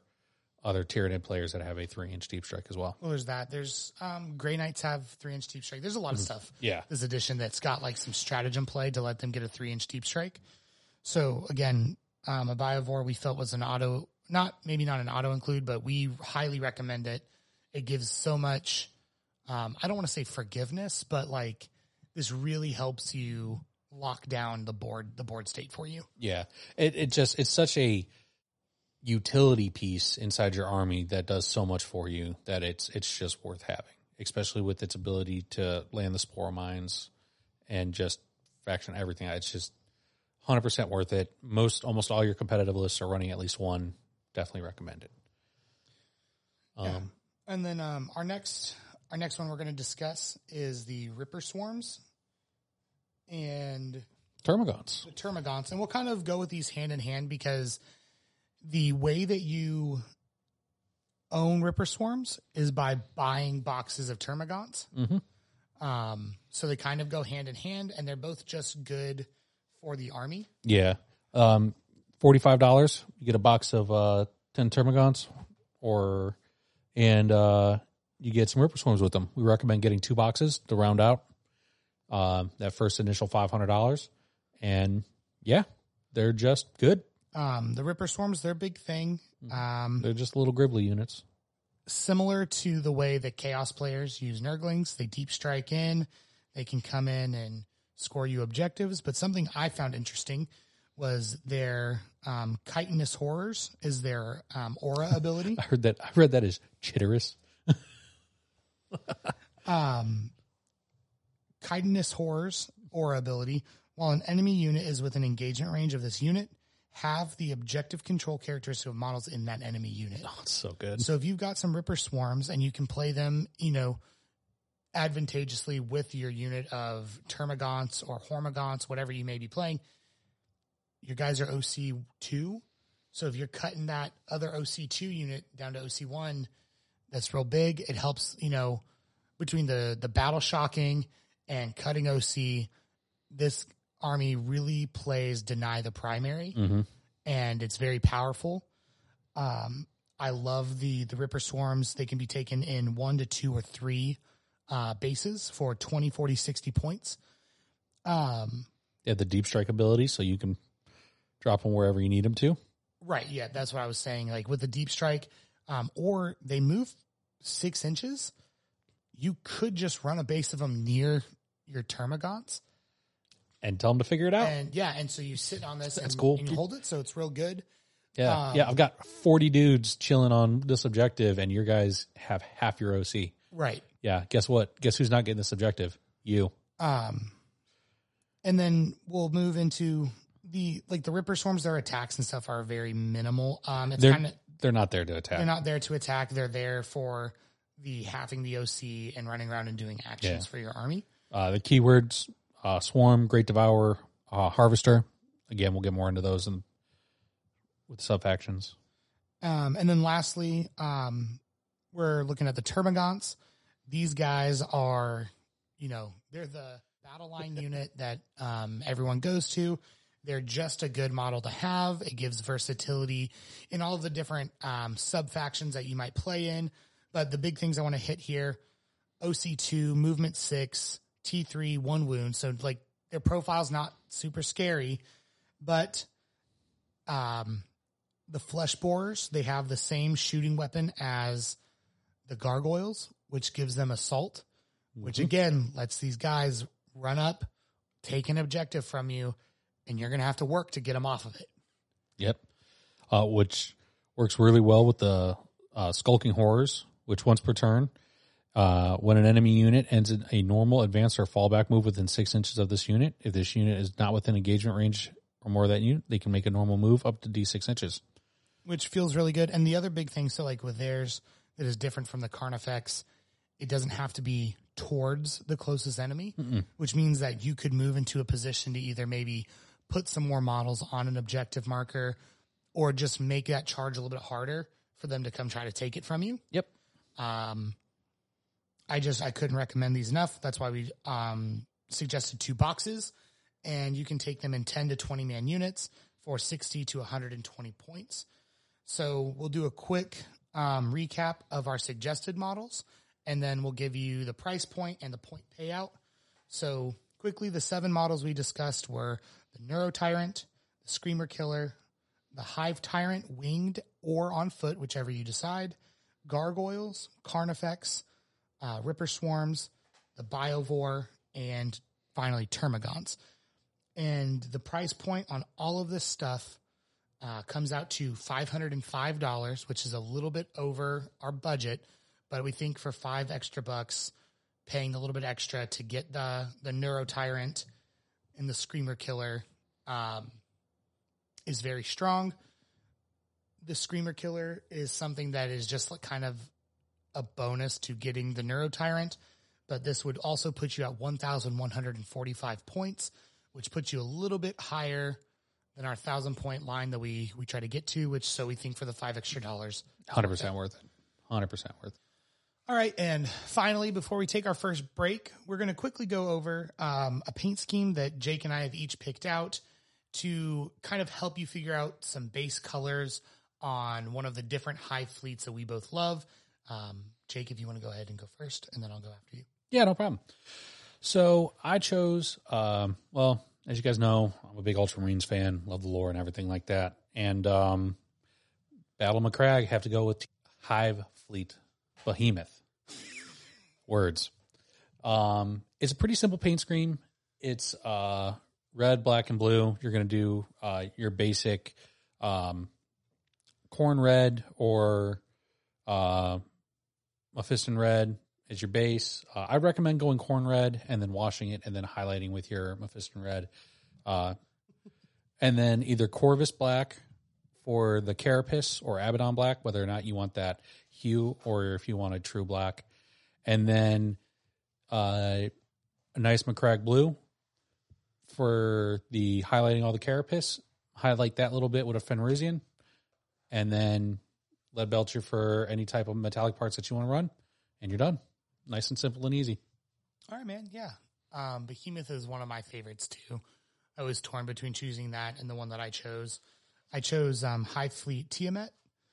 other Tyranid players that have a three inch deep strike as well. Well, there's that. There's um, Grey Knights have three inch deep strike. There's a lot of stuff. Yeah. This edition that's got like some stratagem play to let them get a three inch deep strike. So again, um, a Biovore we felt was an auto, not maybe not an auto include, but we highly recommend it. It gives so much. Um, I don't want to say forgiveness, but like this really helps you lock down the board, the board state for you. Yeah, it it just it's such a utility piece inside your army that does so much for you that it's it's just worth having, especially with its ability to land the spore mines and just faction everything. It's just hundred percent worth it. Most almost all your competitive lists are running at least one. Definitely recommend it. Um, And then um, our next our next one we're going to discuss is the Ripper Swarms and Termagants. the Termagants, and we'll kind of go with these hand in hand because the way that you own Ripper Swarms is by buying boxes of Termagants. Mhm. Um, so they kind of go hand in hand, and they're both just good for the army. Yeah. Um, $45. You get a box of uh, 10 Termagants or, and uh, you get some Ripper Swarms with them. We recommend getting two boxes to round out um, that first initial $500. And yeah, they're just good. Um, the Ripper Swarms, they're a big thing. Um, They're just little Gribbly units. similar to the way that chaos players use nurglings. They deep strike in, they can come in and score you objectives. But something I found interesting was their um, chitinous horrors is their um, aura ability. I heard that. I read that as chitterous. um, chitinous horrors aura ability. While an enemy unit is within engagement range of this unit, have the objective control characteristic of models in that enemy unit. Oh, it's so good. So if you've got some Ripper Swarms and you can play them, you know, advantageously with your unit of Termagants or Hormagants, whatever you may be playing, your guys are OC two. So if you're cutting that other OC two unit down to OC one, that's real big. It helps, you know, between the the battle shocking and cutting OC, this army really plays deny the primary hmm and it's very powerful. Um, I love the the Ripper Swarms. They can be taken in one to two or three uh, bases for 20, 40, 60 points. Um, They have the deep strike ability, so you can drop them wherever you need them to. right. Yeah, that's what I was saying. Like with the deep strike, um, or they move six inches, you could just run a base of them near your Termagants. And tell them to figure it out. And yeah, and so you sit on this That's and, cool. and you hold it, so it's real good. Yeah, Um, yeah. I've got forty dudes chilling on this objective, and your guys have half your OC. Right. Yeah. Guess what? Guess who's not getting this objective? You. Um, and then we'll move into the like the Ripper swarms. Their attacks and stuff are very minimal. Um, it's They're kind of they're not there to attack. they're not there to attack. They're there for the having the OC and running around and doing actions Yeah. for your army. Uh, the keywords: uh, swarm, great devourer, uh, harvester. Again, we'll get more into those in, with sub factions. Um, and then lastly, um, we're looking at the Termagants. These guys are, you know, they're the battle line unit that um, everyone goes to. They're just a good model to have. It gives versatility in all of the different um, sub factions that you might play in. But the big things I want to hit here OC2, movement six, T3, one wound. So, like, their profile's not super scary, but um, the flesh borers they have the same shooting weapon as the gargoyles which gives them assault which again lets these guys run up take an objective from you and you're going to have to work to get them off of it Yep. Uh, which works really well with the uh, skulking horrors, which once per turn, uh, when an enemy unit ends in a normal advance or fallback move within six inches of this unit, if this unit is not within engagement range or more of that unit, they can make a normal move up to d6 inches. which feels really good and the other big thing so like with theirs that is different from the carnifex it doesn't have to be towards the closest enemy which means that you could move into a position to either maybe put some more models on an objective marker or just make that charge a little bit harder for them to come try to take it from you Yep. um, I just I couldn't recommend these enough. That's why we um suggested two boxes, and you can take them in 10 to 20 man units for 60 to 120 points. So we'll do a quick um, recap of our suggested models, and then we'll give you the price point and the point payout. So quickly, the seven models we discussed were the Neuro Tyrant, the Screamer Killer, the Hive Tyrant, winged or on foot, whichever you decide, Gargoyles, Carnifex, uh, Ripper Swarms, the Biovore, and finally Termagants. And the price point on all of this stuff uh, comes out to $505, which is a little bit over our budget, but we think for five extra bucks, paying a little bit extra to get the, the Neuro Tyrant and the Screamer Killer um, is very strong. The Screamer Killer is something that is just like kind of a bonus to getting the Neuro Tyrant, but this would also put you at 1,145 points, which puts you a little bit higher than our thousand point line that we we try to get to. Which so we think for the five extra dollars, Hundred percent worth it. Hundred percent worth. it. all right, and finally, before we take our first break, we're going to quickly go over um, a paint scheme that Jake and I have each picked out to kind of help you figure out some base colors on one of the different hive fleets that we both love. Um, Jake, if you want to go ahead and go first, and then I'll go after you. Yeah, no problem. So I chose, um, well, as you guys know, I'm a big Ultramarines fan, love the lore and everything like that. And um, Battle Macragge have to go with Hive Fleet Behemoth. Words. Um, it's a pretty simple paint scheme. It's uh, red, black, and blue. You're going to do uh, your basic um, Khorne red or uh, Mephiston red as your base. Uh, I recommend going Khorne red and then washing it and then highlighting with your Mephiston red. Uh, and then either Corvus black for the carapace or Abaddon black, whether or not you want that hue or if you want a true black. And then uh, a nice Macragge blue for the highlighting all the carapace. Highlight that little bit with a Fenrisian. And then lead belcher for any type of metallic parts that you want to run. And you're done. Nice and simple and easy. All right, man. Yeah. Um, Behemoth is one of my favorites too. I was torn between choosing that and the one that I chose. I chose um, Hive Fleet Tiamat.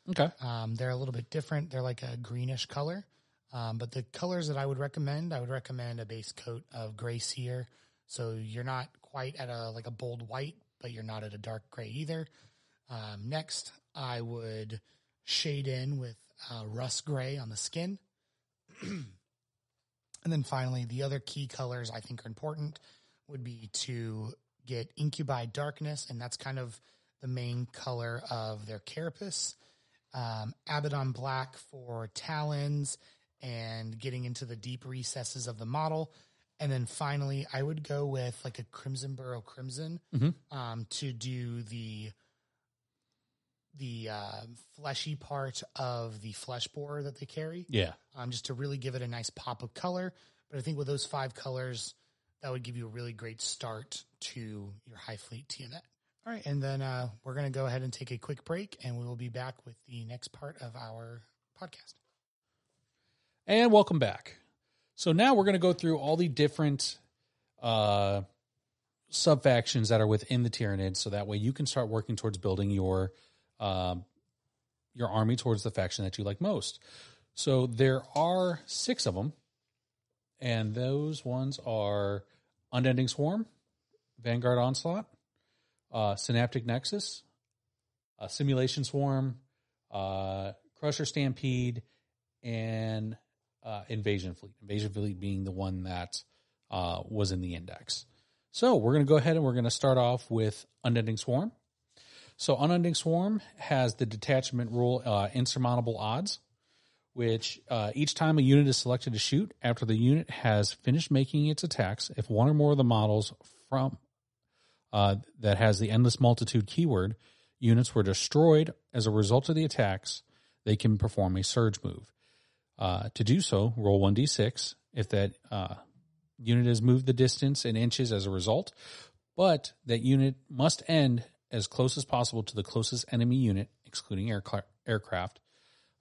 Okay. Um, they're a little bit different. They're like a greenish color. Um, but the colors that I would recommend, I would recommend a base coat of Grey Seer. So you're not quite at a like a bold white, but you're not at a dark gray either. Um, next, I would shade in with uh, rust gray on the skin. and then finally, the other key colors I think are important would be to get Incubi Darkness, and that's kind of the main color of their carapace. Um, Abaddon Black for talons and getting into the deep recesses of the model. And then finally, I would go with like a Crimson Carroburg Crimson um, to do the the uh, fleshy part of the flesh borer that they carry Yeah. um, just to really give it a nice pop of color. But I think with those five colors, that would give you a really great start to your hive fleet Tiamat. All right, and then uh, we're going to go ahead and take a quick break, and we will be back with the next part of our podcast. And welcome back. So now we're going to go through all the different uh, sub factions that are within the Tyranids, so that way you can start working towards building your um, your army towards the faction that you like most. So there are six of them, and those ones are Unending Swarm, Vanguard Onslaught, uh, Synaptic Nexus, uh, Assimilation Swarm, uh, Crusher Stampede, and uh, Invasion Fleet. Invasion Fleet being the one that uh, was in the index. So we're going to go ahead and we're going to start off with Unending Swarm. So Unending Swarm has the detachment rule, uh, insurmountable odds, which uh, each time a unit is selected to shoot, after the unit has finished making its attacks, if one or more of the models from uh, that has the endless multitude keyword units were destroyed as a result of the attacks, they can perform a surge move. Uh, to do so, roll 1d6. If that uh, unit has moved the distance in inches as a result, but that unit must end as close as possible to the closest enemy unit, excluding aircra- aircraft.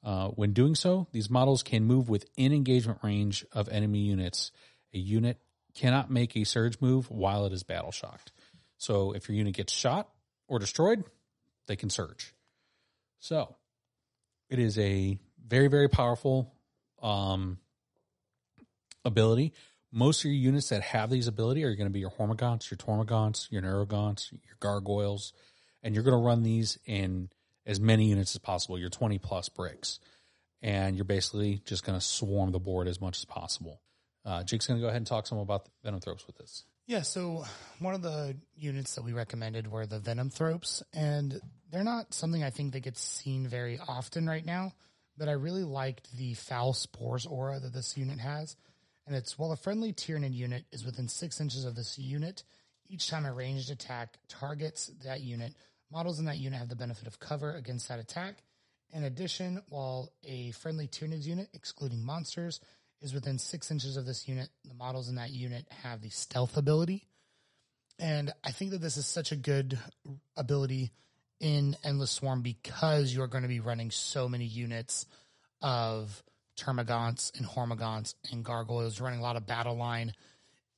Uh, when doing so, these models can move within engagement range of enemy units. A unit cannot make a surge move while it is battle shocked. So if your unit gets shot or destroyed, they can surge. So it is a very, very powerful um, ability. Most of your units that have these ability are going to be your Hormagaunts, your Termagants, your Neurogaunts, your Gargoyles, and you're going to run these in as many units as possible, your 20 plus bricks. And you're basically just going to swarm the board as much as possible. Uh, Jake's going to go ahead and talk some about Venom Thropes with this. Yeah, so one of the units that we recommended were the Venom Thropes, and they're not something I think that gets seen very often right now, but I really liked the Foul Spores aura that this unit has. And it's while a friendly Tyranid unit is within six inches of this unit, each time a ranged attack targets that unit, models in that unit have the benefit of cover against that attack. In addition, while a friendly Tyranid unit, excluding monsters, is within six inches of this unit, the models in that unit have the stealth ability. And I think that this is such a good ability in Endless Swarm because you're going to be running so many units of Termagants and Hormagaunts and Gargoyles, running a lot of battle line.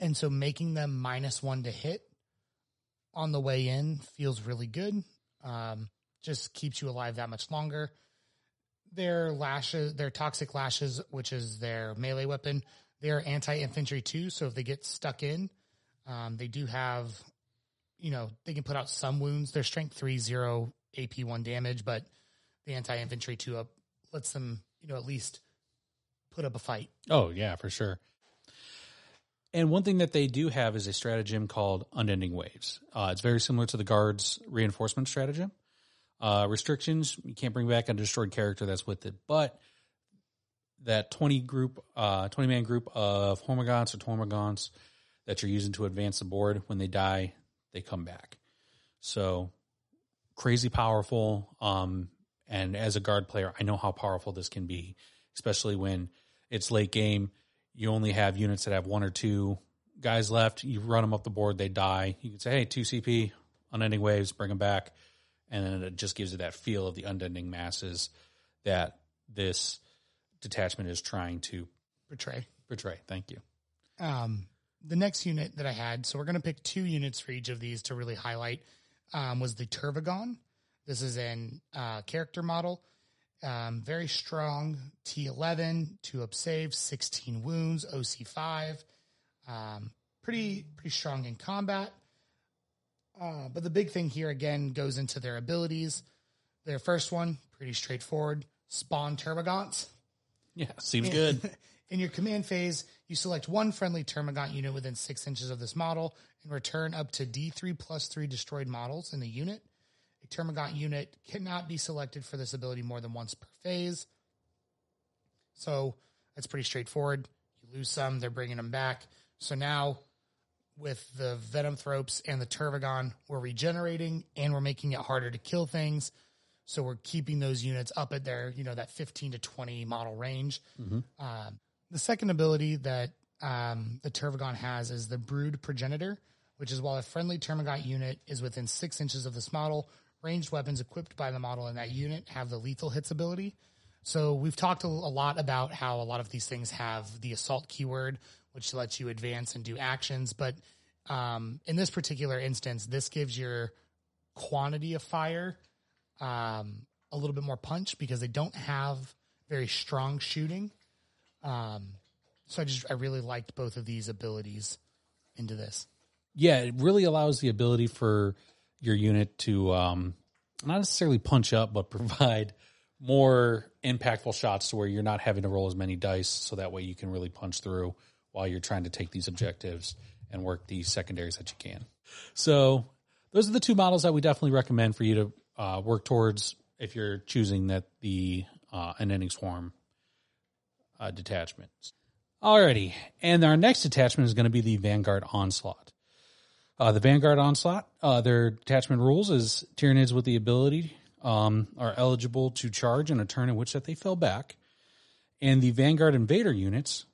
And so making them minus one to hit on the way in feels really good. Um, just keeps you alive that much longer their lashes, their toxic lashes, which is their melee weapon, they're anti infantry too. So if they get stuck in, um, they do have, you know, they can put out some wounds. Their strength three zero AP one damage, but the anti infantry two up lets them, you know, at least put up a fight. Oh yeah, for sure. And one thing that they do have is a stratagem called Unending Waves. Uh, it's very similar to the guards' reinforcement stratagem. Uh, restrictions, you can't bring back a destroyed character that's with it, but that 20 group, uh, 20 man group of Hormagaunts or Termagants that you're using to advance the board, when they die, they come back. So crazy powerful. Um, and as a guard player, I know how powerful this can be, especially when it's late game. You only have units that have one or two guys left. You run them up the board, they die. You can say, hey, 2 CP, unending waves, bring them back and then it just gives you that feel of the unending masses that this detachment is trying to portray. Portray. Thank you. Um, the next unit that I had, so we're going to pick two units for each of these to really highlight, um, was the Tervigon. This is an uh, character model, um, very strong, T11, two up save, 16 wounds, OC5, um, pretty pretty strong in combat. Uh, but the big thing here again goes into their abilities. Their first one, pretty straightforward spawn Termagants. Yeah, seems good. In your command phase, you select one friendly Termagant unit within six inches of this model and return up to D3 plus three destroyed models in the unit. A Termagant unit cannot be selected for this ability more than once per phase. So that's pretty straightforward. You lose some, they're bringing them back. So now with the Venom Thropes and the Tervigon, we're regenerating and we're making it harder to kill things. So we're keeping those units up at their, you know, that 15 to 20 model range. Mm-hmm. Um, the second ability that um, the Tervigon has is the Brood Progenitor, which is while a friendly Termagant unit is within six inches of this model, ranged weapons equipped by the model in that unit have the lethal hits ability. So we've talked a lot about how a lot of these things have the assault keyword, which lets you advance and do actions. But um, in this particular instance, this gives your quantity of fire um, a little bit more punch because they don't have very strong shooting. Um, so I just I really liked both of these abilities into this. Yeah, it really allows the ability for your unit to um, not necessarily punch up, but provide more impactful shots to where you're not having to roll as many dice, so that way you can really punch through while you're trying to take these objectives and work the secondaries that you can. So those are the two models that we definitely recommend for you to uh, work towards if you're choosing that the uh, ending swarm uh, detachment. Alrighty, and our next detachment is going to be the Vanguard Onslaught. Uh, the Vanguard Onslaught, uh, their detachment rules is Tyranids with the ability um, are eligible to charge in a turn in which that they fell back, and the Vanguard Invader units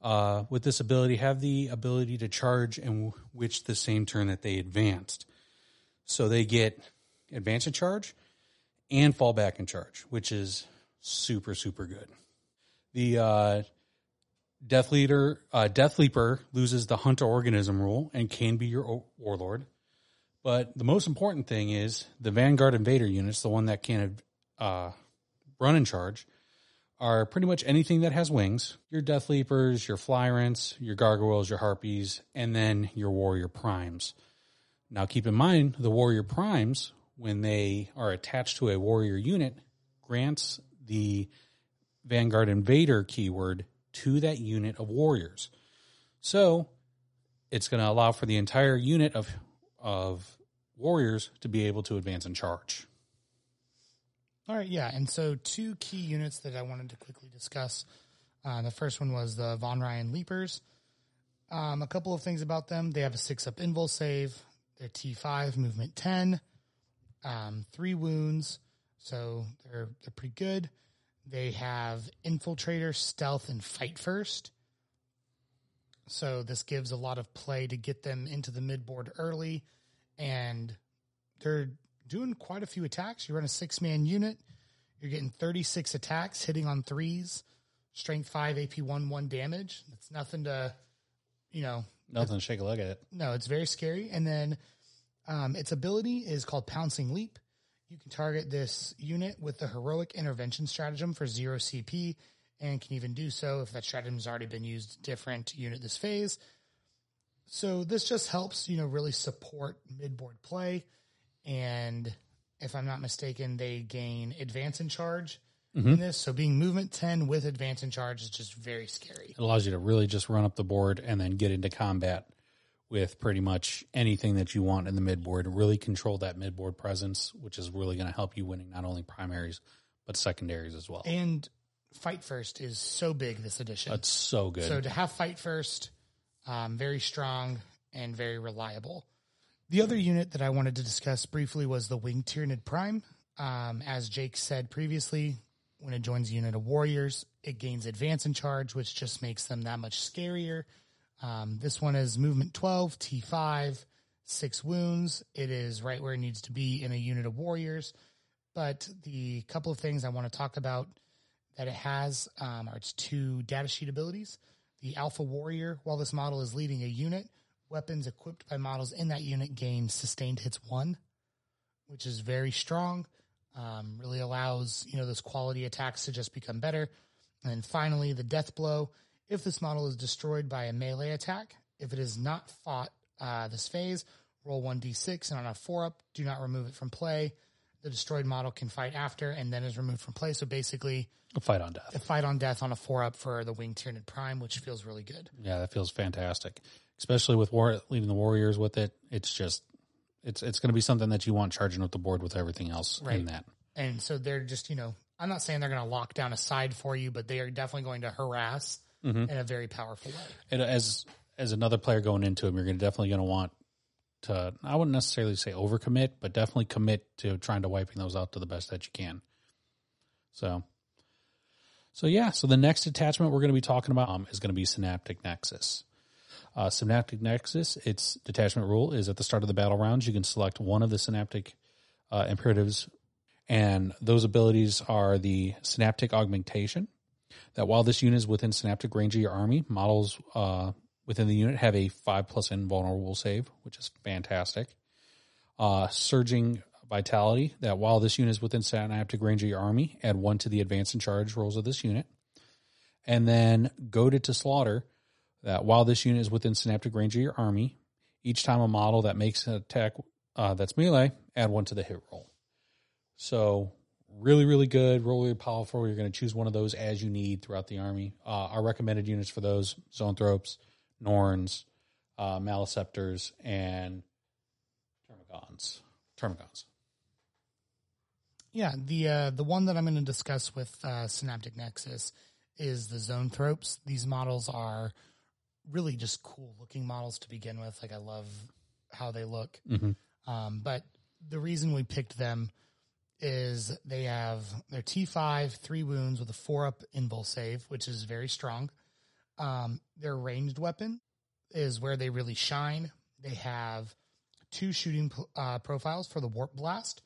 uh, with this ability have the ability to charge in which the same turn that they advanced. So they get advance and charge and fall back and charge, which is super, super good. The uh, Death Leader, uh, Death Leaper loses the hunter organism rule and can be your warlord. But the most important thing is the Vanguard Invader units, the one that can uh, run in charge, are pretty much anything that has wings. Your Death Leapers, your Flyrants, your Gargoyles, your Harpies, and then your Warrior Primes. Now keep in mind the Warrior Primes, when they are attached to a warrior unit, grants the Vanguard Invader keyword to that unit of warriors. So it's going to allow for the entire unit of of warriors to be able to advance and charge. All right, yeah. And so, two key units that I wanted to quickly discuss. Uh, the first one was the Von Ryan Leapers. Um, a couple of things about them. They have a six up invul save. They're T5, movement 10, um, three wounds. So they're, they're pretty good. They have infiltrator, stealth, and fight first. So this gives a lot of play to get them into the mid board early. And they're doing quite a few attacks. You run a six man unit, you're getting 36 attacks, hitting on threes, strength five, AP one, one damage. It's nothing to, you know, Nothing to shake a look at it. no, it's very scary. And then um, its ability is called Pouncing Leap. You can target this unit with the heroic intervention stratagem for zero CP, and can even do so if that stratagem has already been used different unit this phase. So this just helps, you know, really support mid-board play. And if I'm not mistaken, they gain advance in charge in mm-hmm. this. So being movement 10 with advance in charge is just very scary. It allows you to really just run up the board and then get into combat with pretty much anything that you want in the midboard. Really control that midboard presence, which is really going to help you winning not only primaries but secondaries as well. And fight first is so big this edition. That's so good. So to have fight first, um, very strong and very reliable. The other unit that I wanted to discuss briefly was the Wing Tyranid Prime. Um, as Jake said previously, when it joins a unit of warriors, it gains advance and charge, which just makes them that much scarier. Um, this one is movement 12, T5, six wounds. It is right where it needs to be in a unit of warriors. But the couple of things I want to talk about that it has um, are its two datasheet abilities. The Alpha Warrior, while this model is leading a unit, weapons equipped by models in that unit gain sustained hits one, which is very strong. Um, really allows you know those quality attacks to just become better. And finally, the Death Blow. If this model is destroyed by a melee attack, if it is not fought uh, this phase, roll one d6, and on a four up, do not remove it from play. The destroyed model can fight after and then is removed from play. So basically, A fight on death. a fight on death on a four up for the Winged Tyranid Prime, which feels really good. Yeah, that feels fantastic. Especially with war leading the Warriors with it. It's just it's it's going to be something that you want charging with the board with everything else in that. And so they're just, you know, I'm not saying they're going to lock down a side for you, but they are definitely going to harass in a very powerful way. And as as another player going into them, you're gonna definitely going to want to. I wouldn't necessarily say overcommit, but definitely commit to trying to wiping those out to the best that you can. So, so yeah. So the next attachment we're going to be talking about um, is going to be Synaptic Nexus. Uh, Synaptic Nexus, its detachment rule is at the start of the battle rounds, you can select one of the Synaptic uh, imperatives, and those abilities are the Synaptic Augmentation, that while this unit is within synaptic range of your army, models uh, within the unit have a five plus invulnerable save, which is fantastic. Uh, surging vitality, that while this unit is within synaptic range of your army, add one to the advance and charge rolls of this unit. And then goaded to slaughter, that while this unit is within synaptic range of your army, each time a model that makes an attack uh, that's melee, add one to the hit roll. So really, really good, really powerful. You're going to choose one of those as you need throughout the army. Uh, our recommended units for those: Zoanthropes, Norns, uh, Maleceptors, and Termagants. Termagants. Yeah, the uh, the one that I'm going to discuss with uh, Synaptic Nexus is the Zoanthropes. These models are really just cool looking models to begin with. Like I love how they look. Um, but the reason we picked them is they have their T5, three wounds with a four up invul save, which is very strong. Um, their ranged weapon is where they really shine. They have two shooting uh, profiles for the Warp Blast.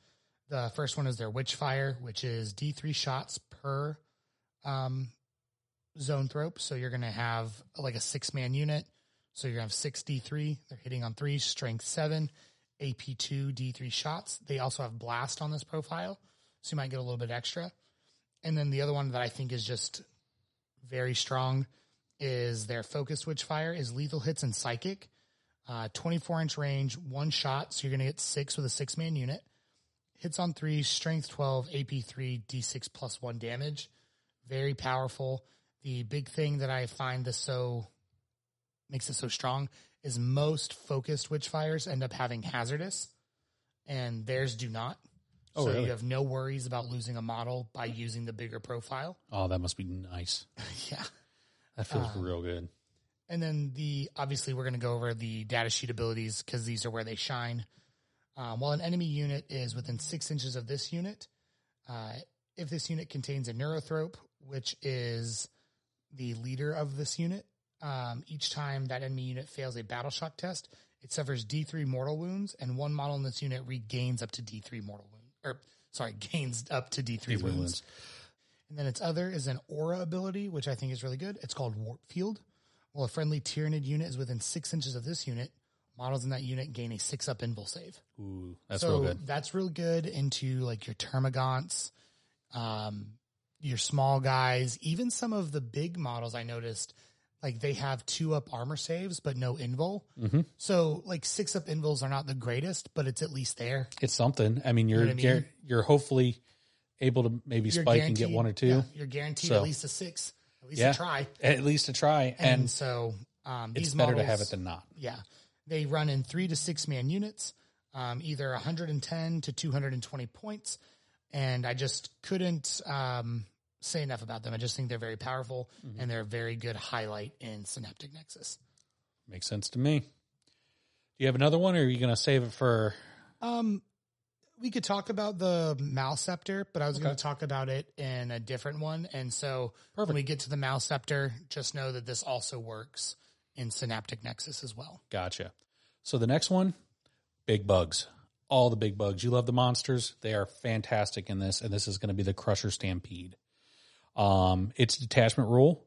The first one is their witch fire, which is D3 shots per um, Zoanthrope. So you're going to have like a six man unit. So you're going to have six D3. They're hitting on three, strength seven, AP2 D3 shots. They also have blast on this profile. So you might get a little bit extra. And then the other one that I think is just very strong is their focus witchfire is lethal hits and psychic. Uh, 24 inch range, one shot. So you're going to get six with a six man unit. Hits on three, strength 12, AP three, D6 plus one damage. Very powerful. The big thing that I find this so makes it so strong is most focused witch fires end up having hazardous and theirs do not. Oh, so really? you have no worries about losing a model by using the bigger profile. Oh, that must be nice. yeah. That feels real good. And then the obviously we're going to go over the data sheet abilities because these are where they shine. Um, while an enemy unit is within six inches of this unit, uh, if this unit contains a neurothrope, which is the leader of this unit, um, each time that enemy unit fails a battle shock test, it suffers D3 mortal wounds, and one model in this unit regains up to D3 mortal wound, or sorry, gains up to D3 wounds. wounds. And then its other is an aura ability, which I think is really good. It's called Warp Field. While a friendly Tyranid unit is within six inches of this unit, models in that unit gain a six up invul save. Ooh, that's so real good. that's real good into like your Termagants, um, your small guys, even some of the big models I noticed, like they have two up armor saves, but no invul. Mm-hmm. So like six up invuls are not the greatest, but it's at least there. It's something. I mean, you're what I mean? you're hopefully able to maybe You're spike and get one or two. yeah, you're guaranteed So- at least a six, at least Yeah. a try. At least a try, And, and, so um, it's these better to have it than not. Yeah. They run in three to six man units, um, either 110 to 220 points. And I just couldn't um, say enough about them. I just think they're very powerful Mm-hmm. and they're a very good highlight in Synaptic Nexus. Makes sense to me. Do you have another one, or are you going to save it for? Um, we could talk about the Maleceptor, but I was going to talk about it in a different one. And so when we get to the Maleceptor, just know that this also works in Synaptic Nexus as well. Gotcha. So the next one, big bugs. All the big bugs. You love the monsters. They are fantastic in this, and this is going to be the Crusher Stampede. Um, it's detachment rule.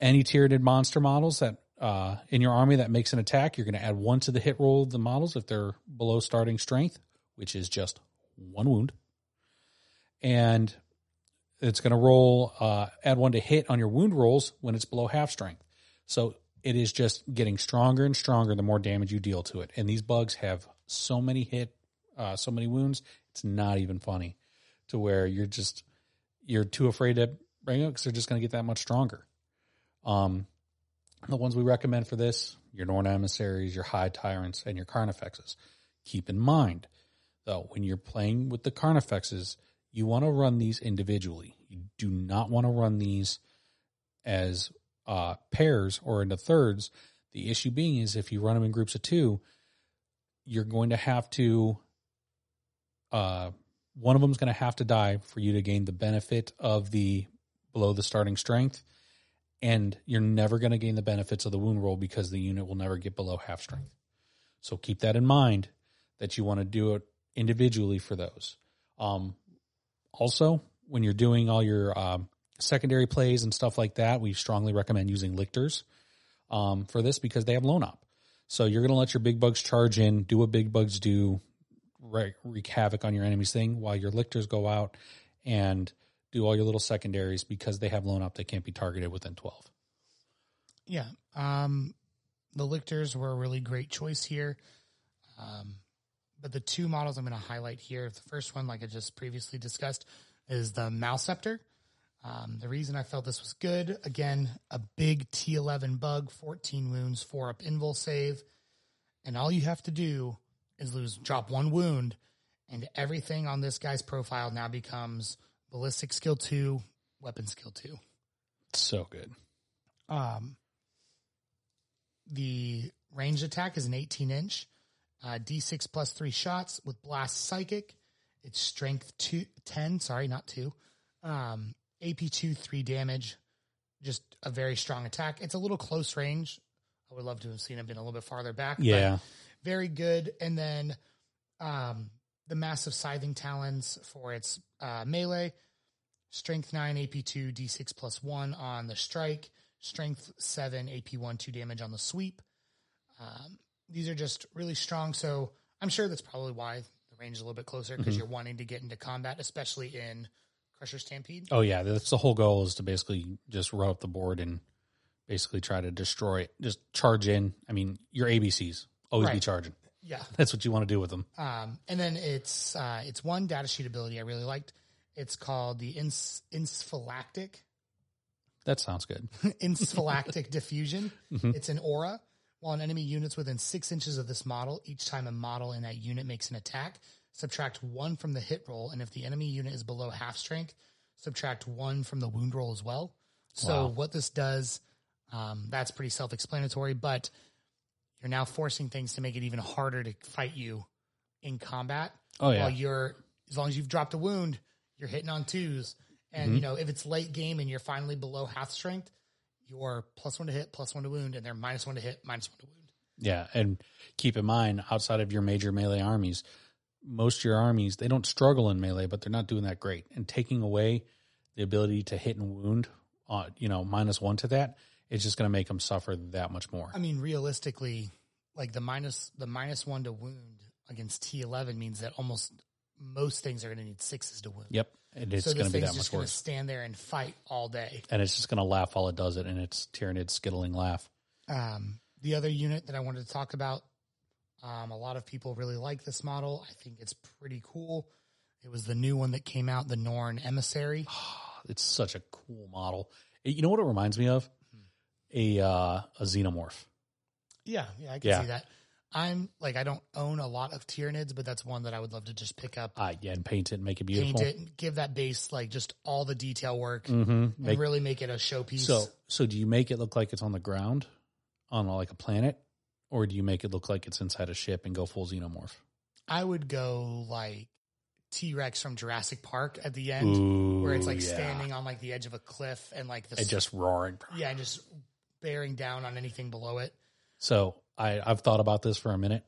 Any tiered monster models that uh, in your army that makes an attack, you're going to add one to the hit roll of the models if they're below starting strength, which is just one wound. And it's going to roll, uh, add one to hit on your wound rolls when it's below half strength. So it is just getting stronger and stronger the more damage you deal to it. And these bugs have so many hit, uh, so many wounds. It's not even funny to where you're just you're too afraid to bring it because they're just going to get that much stronger. Um, the ones we recommend for this, your Norn emissaries, your Hive Tyrants, and your carnifexes. Keep in mind, though, when you're playing with the carnifexes, you want to run these individually. You do not want to run these as uh, pairs or into thirds. The issue being is if you run them in groups of two, you're going to have to. Uh, one of them is going to have to die for you to gain the benefit of the below the starting strength, and you're never going to gain the benefits of the wound roll because the unit will never get below half strength. So keep that in mind that you want to do it individually for those. Um, also, when you're doing all your um, secondary plays and stuff like that, we strongly recommend using lictors um, for this because they have lone op. So you're going to let your big bugs charge in, do what big bugs do, wreak, wreak havoc on your enemy's thing, while your lictors go out and do all your little secondaries because they have lone op. They can't be targeted within 12. Yeah. Um, the Lictors were a really great choice here. Um, but the two models I'm going to highlight here, the first one, like I just previously discussed, is the Maleceptor. Um, the reason I felt this was good, again, a big T11 bug, 14 wounds, four up invul save. And all you have to do is lose, drop one wound, and everything on this guy's profile now becomes ballistic skill two, weapon skill two. So good. Um, the ranged attack is an 18 inch, uh, D6 plus three shots with blast psychic. It's strength two, 10, sorry, not two. Um, AP2, three damage. Just a very strong attack. It's a little close range. I would love to have seen him been a little bit farther back. but Yeah. Very good. And then um, the massive scything talons for its uh, melee, strength 9, AP2, D6 plus 1 on the strike, strength 7, AP1, 2 damage on the sweep. Um, these are just really strong. So I'm sure that's probably why the range is a little bit closer because you're wanting to get into combat, especially in Crusher Stampede. Oh yeah, that's the whole goal is to basically just row up the board and basically try to destroy it. Just charge in. I mean, your ABCs always be charging. Yeah. That's what you want to do with them. Um, and then it's uh, it's one data sheet ability I really liked. It's called the ins- Encephalic That sounds good. Encephalic Diffusion. It's an aura. While an enemy unit's within six inches of this model, each time a model in that unit makes an attack, subtract one from the hit roll, and if the enemy unit is below half strength, subtract one from the wound roll as well. So Wow. what this does, um, that's pretty self-explanatory, but you're now forcing things to make it even harder to fight you in combat. Oh yeah, While you're, as long as you've dropped a wound, you're hitting on twos. And you know, if it's late game and you're finally below half strength, you're plus one to hit, plus one to wound, and they're minus one to hit, minus one to wound. yeah. And keep in mind, outside of your major melee armies, most of your armies they don't struggle in melee, but they're not doing that great. And taking away the ability to hit and wound, uh, you know, minus one to that, it's just going to make them suffer that much more. I mean, realistically, like the minus the minus one to wound against T eleven means that almost most things are going to need sixes to wound. Yep, and it's so going to be that just much going to worse. stand there and fight all day. And it's just going to laugh while it does it, and it's Tyranid skittling laugh. Um, the other unit that I wanted to talk about, um, a lot of people really like this model. I think it's pretty cool. It was the new one that came out, the Norn Emissary. It's such a cool model. You know what it reminds me of? A uh, a xenomorph. Yeah, yeah, I can Yeah. see that. I'm like, I don't own a lot of Tyranids, but that's one that I would love to just pick up, Uh, yeah, and paint it and make it beautiful. paint it, and give that base like just all the detail work, Mm-hmm. and really make it a showpiece. so, so do you make it look like it's on the ground, on like a planet, or do you make it look like it's inside a ship and go full xenomorph? I would go like T Rex from Jurassic Park at the end, where it's like standing on like the edge of a cliff and like the and just roaring. yeah, and just bearing down on anything below it. So I I've thought about this for a minute.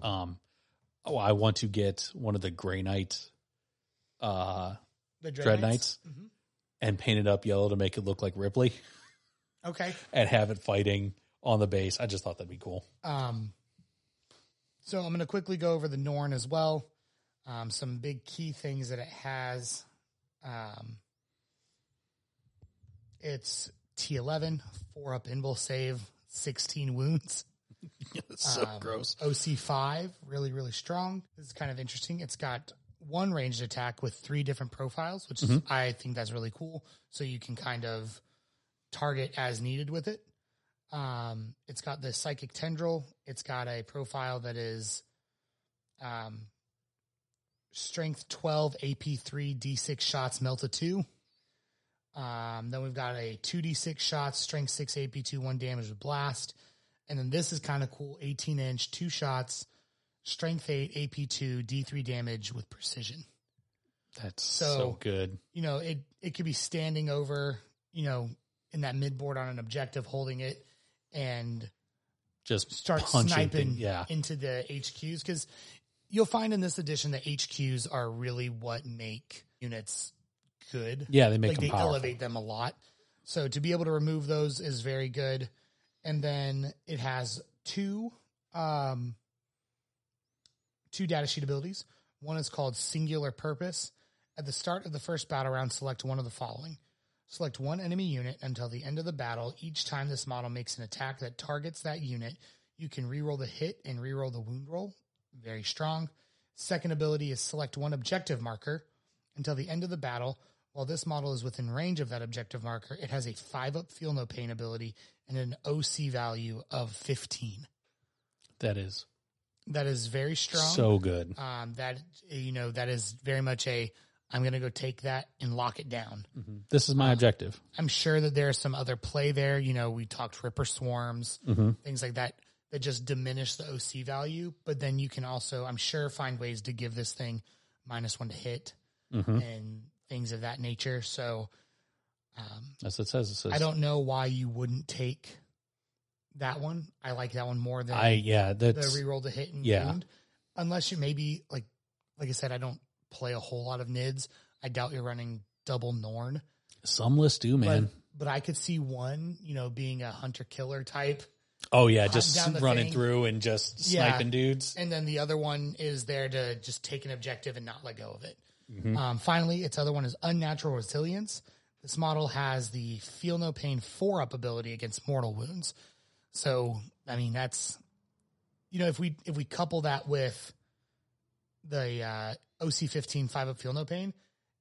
Um, oh, I want to get one of the Grey Knight, uh, The Dread Dread Knights, Mhm. and paint it up yellow to make it look like Ripley, Okay. and have it fighting on the base. I just thought that'd be cool. Um, so I'm going to quickly go over the Norn as well. Um, some big key things that it has. Um, it's T11, four up invul save, 16 wounds. So Um, gross. OC5, really, really strong. This is kind of interesting. It's got one ranged attack with three different profiles, which is, I think that's really cool. So you can kind of target as needed with it. Um, it's got the psychic tendril. It's got a profile that is um, strength 12, AP3, D6 shots, melt a 2. Um, then we've got a 2d6 shots, strength 6, AP2, 1 damage with blast. And then this is kind of cool 18 inch, two shots, strength 8, AP2, D3 damage with precision. That's so, so- good. You know, it, it could be standing over, you know, in that midboard on an objective, holding it and Just start sniping thing- Yeah, into the HQs because you'll find in this edition that HQs are really what make units good. yeah. They make like them they powerful. elevate them a lot. So to be able to remove those is very good. And then it has two um two data sheet abilities. One is called singular purpose. At the start of the first battle round, select one of the following. Select one enemy unit until the end of the battle. Each time this model makes an attack that targets that unit, you can reroll the hit and reroll the wound roll. Very strong. Second ability is select one objective marker until the end of the battle. While this model is within range of that objective marker, it has a five up feel no pain ability and an OC value of 15. That is That is very strong. so good. um, that, you know, that is very much a, I'm going to go take that and lock it down. This is my uh, objective. I'm sure that there's some other play there. You know, we talked Ripper Swarms, Mm-hmm. things like that, that just diminish the OC value. But then you can also, I'm sure, find ways to give this thing minus one to hit Mm-hmm. and things of that nature. So um, As it says, it says. I don't know why you wouldn't take that one. I like that one more than I yeah. That's the reroll to hit and Yeah. wound. Unless you maybe like, like I said, I don't play a whole lot of nids. I doubt you're running double Norn. Some lists do, man. but I could see one, you know, being a hunter killer type. oh yeah, just running thing. through and just Yeah. sniping dudes. And then the other one is there to just take an objective and not let go of it. Mm-hmm. Um, finally, its other one is Unnatural Resilience. This model has the Feel No Pain 4 up ability against mortal wounds. So, I mean, that's, you know, if we, if we couple that with the uh, OC 15 5 up Feel No Pain,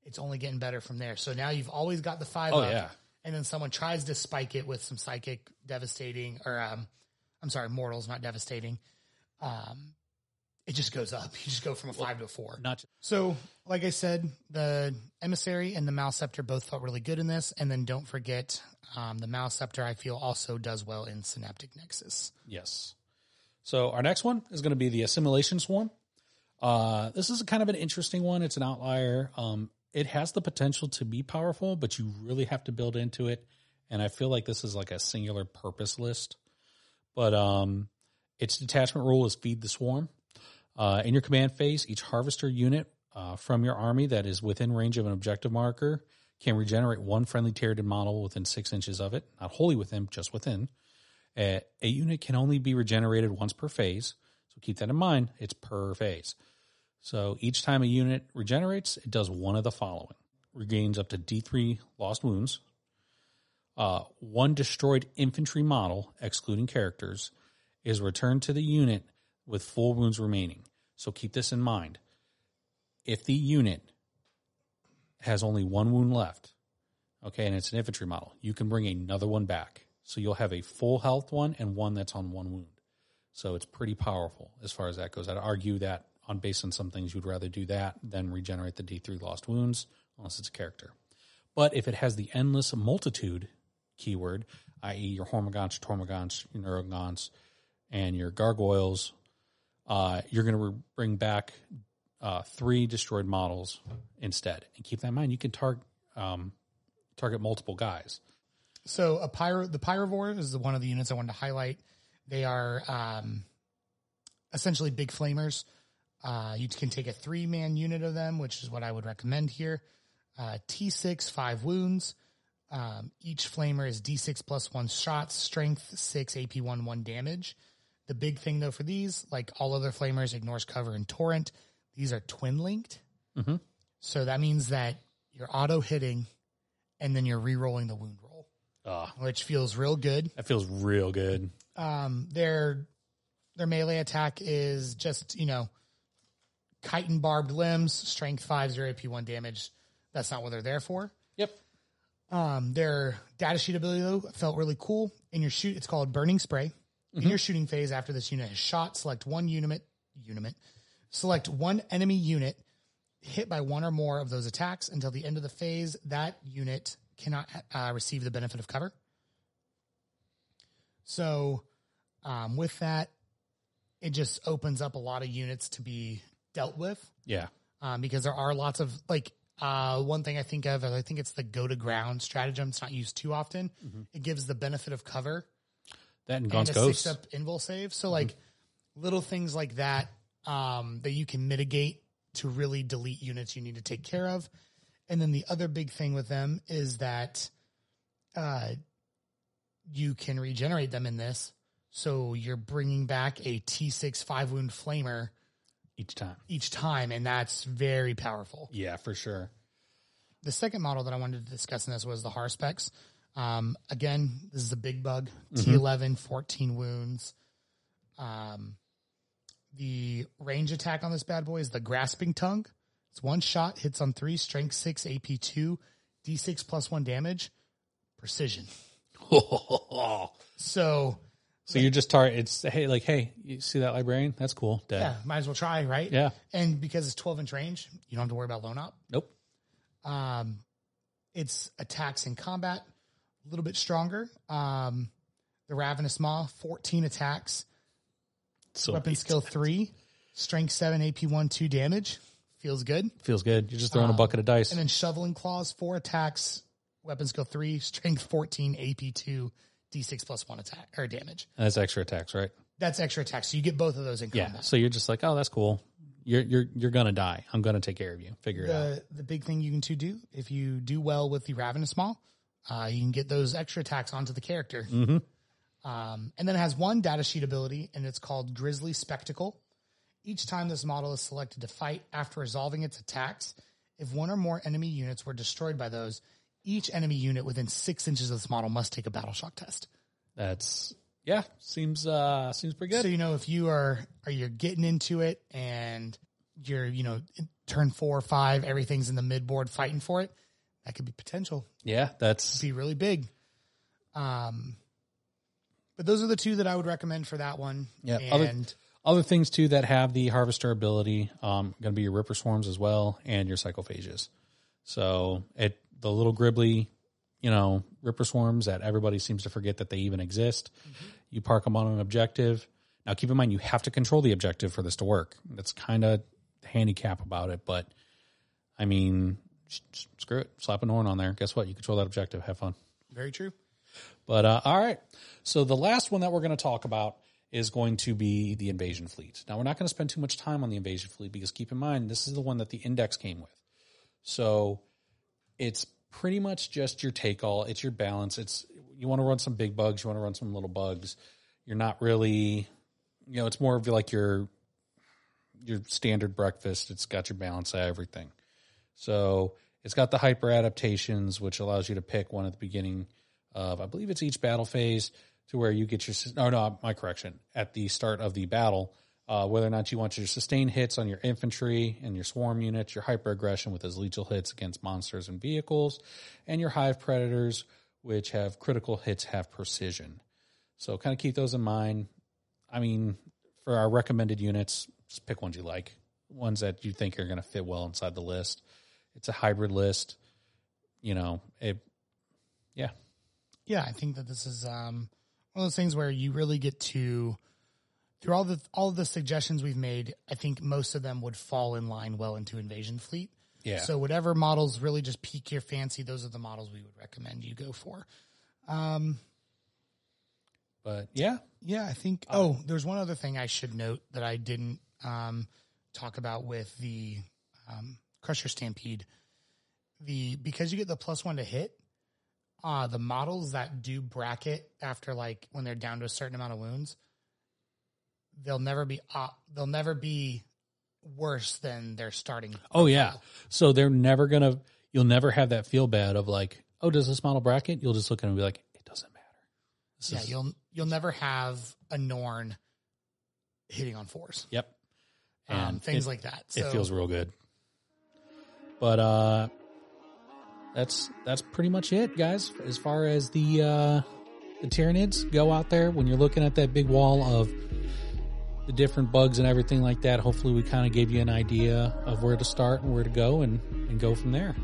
it's only getting better from there. So now you've always got the 5 Oh up. yeah, And then someone tries to spike it with some psychic devastating, or um, I'm sorry, mortals, not devastating. Um, it just goes up. You just go from a five to a four. not So, like I said, the emissary and the Maleceptor both felt really good in this. And then don't forget, um, the Maleceptor I feel also does well in Synaptic Nexus. Yes. So our next one is going to be the assimilation swarm. Uh, this is kind of an interesting one. It's an outlier. Um, it has the potential to be powerful, but you really have to build into it. And I feel like this is like a singular purpose list. But um, its detachment rule is feed the swarm. Uh, in your command phase, each harvester unit uh, from your army that is within range of an objective marker can regenerate one friendly Tyranid model within six inches of it, not wholly within, just within. Uh, a unit can only be regenerated once per phase. So keep that in mind. It's per phase. So each time a unit regenerates, it does one of the following regains up to D3 lost wounds, uh, one destroyed infantry model, excluding characters, is returned to the unit with full wounds remaining. So keep this in mind. If the unit has only one wound left, okay, and it's an infantry model, you can bring another one back. So you'll have a full health one and one that's on one wound. So it's pretty powerful as far as that goes. I'd argue that on based on some things, you'd rather do that than regenerate the D3 lost wounds, unless it's a character. But if it has the endless multitude keyword, i.e., your Hormagaunts, Termagants, your and your Gargoyles, uh, you're going to re- bring back uh, three destroyed models instead. And keep that in mind. You can target um, target multiple guys. So a pyro, the Pyrovore is one of the units I wanted to highlight. They are um, essentially big flamers. Uh, you can take a three man unit of them, which is what I would recommend here. Uh, T6, five wounds. Um, each flamer is D6 plus one shots, strength six, AP one, one damage. The big thing though for these, like all other flamers, ignores cover and torrent. These are twin linked. Mhm. So that means that you're auto hitting and then you're re-rolling the wound roll, Ah, which feels real good. that feels real good. Um, their their melee attack is just you know, chitin barbed limbs, strength five, zero AP one damage. That's not what they're there for. Yep. Um, their data sheet ability though felt really cool. In your shoot, it's called Burning Spray. In your shooting phase, after this unit has shot, select one unit. Unit. Select one enemy unit hit by one or more of those attacks until the end of the phase. That unit cannot uh, receive the benefit of cover. So, um, with that, it just opens up a lot of units to be dealt with Yeah. um, because there are lots of like uh, one thing I think of. I think it's the go to ground stratagem. It's not used too often. It gives the benefit of cover That and and a Ghost. six up invul save. So like little things like that um, that you can mitigate to really delete units you need to take care of. And then the other big thing with them is that uh, you can regenerate them in this. So you're bringing back a T6 five wound flamer each time. each time, and that's very powerful. Yeah, for sure. The second model that I wanted to discuss in this was the Haruspex. Um, again, this is a big bug. T11, 14 wounds. Um, the range attack on this bad boy is the Grasping Tongue. It's one shot, hits on three, strength six, AP two, D6 plus one damage, precision. so So, you're just target. It's hey, like hey, you see that librarian? That's cool. Dead. yeah, might as well try, right? Yeah. And because it's 12 inch range, you don't have to worry about lone op. Nope. Um, its attacks in combat a little bit stronger. Um, the Ravenous Maw, 14 attacks, So weapon skill three, strength seven, AP one, two damage. Feels good. feels good. You're just throwing a bucket of dice. And then Shoveling Claws, four attacks, weapon skill three, strength 14, AP two, D6 plus one attack or damage. And that's extra attacks, right? That's extra attacks. So you get both of those in combat. Yeah. So you're just like, oh, that's cool. You're you're you're gonna die. I'm gonna take care of you. Figure it out. The the big thing you can to do if you do well with the Ravenous Maw, uh, you can get those extra attacks onto the character. Um, and then it has one data sheet ability, and it's called Grisly Spectacle. Each time this model is selected to fight after resolving its attacks, if one or more enemy units were destroyed by those, each enemy unit within six inches of this model must take a battle shock test. That's yeah. Seems uh seems pretty good. So you know if you are are you're getting into it and you're you know turn four or five, everything's in the mid board fighting for it. That could be potential. yeah, that's Be really big. Um, but those are the two that I would recommend for that one. Yeah, and other- other things too that have the harvester ability. Um, going to be your ripper swarms as well, and your psychophages. So it the little gribbly, you know, ripper swarms that everybody seems to forget that they even exist. You park them on an objective. Now, keep in mind you have to control the objective for this to work. That's kind of the handicap about it, but I mean, screw it. Slap a Norn on there. Guess what? You control that objective. Have fun. very true. But uh, all right. So the last one that we're going to talk about is going to be the invasion fleet. Now we're not going to spend too much time on the invasion fleet because keep in mind this is the one that the index came with. So it's pretty much just your take all. It's your balance. It's you want to run some big bugs, you want to run some little bugs. You're not really, you know, it's more of like your your standard breakfast. It's got your balance of everything. So it's got the hyper adaptations, which allows you to pick one at the beginning of, I believe it's each battle phase, to where you get your. Oh no, my correction. At the start of the battle, uh, whether or not you want your sustained hits on your infantry and your swarm units, your hyper aggression with his lethal hits against monsters and vehicles, and your hive predators, which have critical hits have precision. So kind of keep those in mind. I mean, for our recommended units, just pick ones you like, ones that you think are going to fit well inside the list. It's a hybrid list, you know. It, yeah, Yeah, I think that this is um, one of those things where you really get to through all the all of the suggestions we've made. I think most of them would fall in line well into Invasion Fleet. yeah. So whatever models really just pique your fancy, those are the models we would recommend you go for. Um, but yeah, Yeah, I think. oh, there's one other thing I should note that I didn't um, talk about with the um, Crusher Stampede. The because you get the plus one to hit, uh, the models that do bracket after like when they're down to a certain amount of wounds, they'll never be uh, they'll never be worse than their starting. Oh yeah. So they're never gonna. You'll never have that feel bad of like, oh, does this model bracket? You'll just look at it and be like, it doesn't matter. This Yeah, is- you'll you'll never have a Norn hitting on fours, Yep. um, And things it- like that. It feels real good. But uh, that's that's pretty much it, guys. As far as the uh, the Tyranids go out there, when you're looking at that big wall of the different bugs and everything like that, hopefully we kind of gave you an idea of where to start and where to go and, and go from there.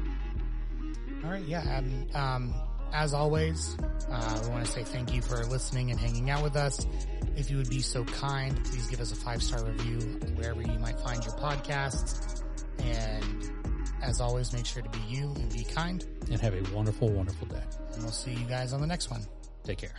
All right, yeah. And, um, as always, uh, we want to say thank you for listening and hanging out with us. If you would be so kind, please give us a five star review wherever you might find your podcasts. And as always, make sure to be you and be kind. And have a wonderful, wonderful day. And we'll see you guys on the next one. Take care.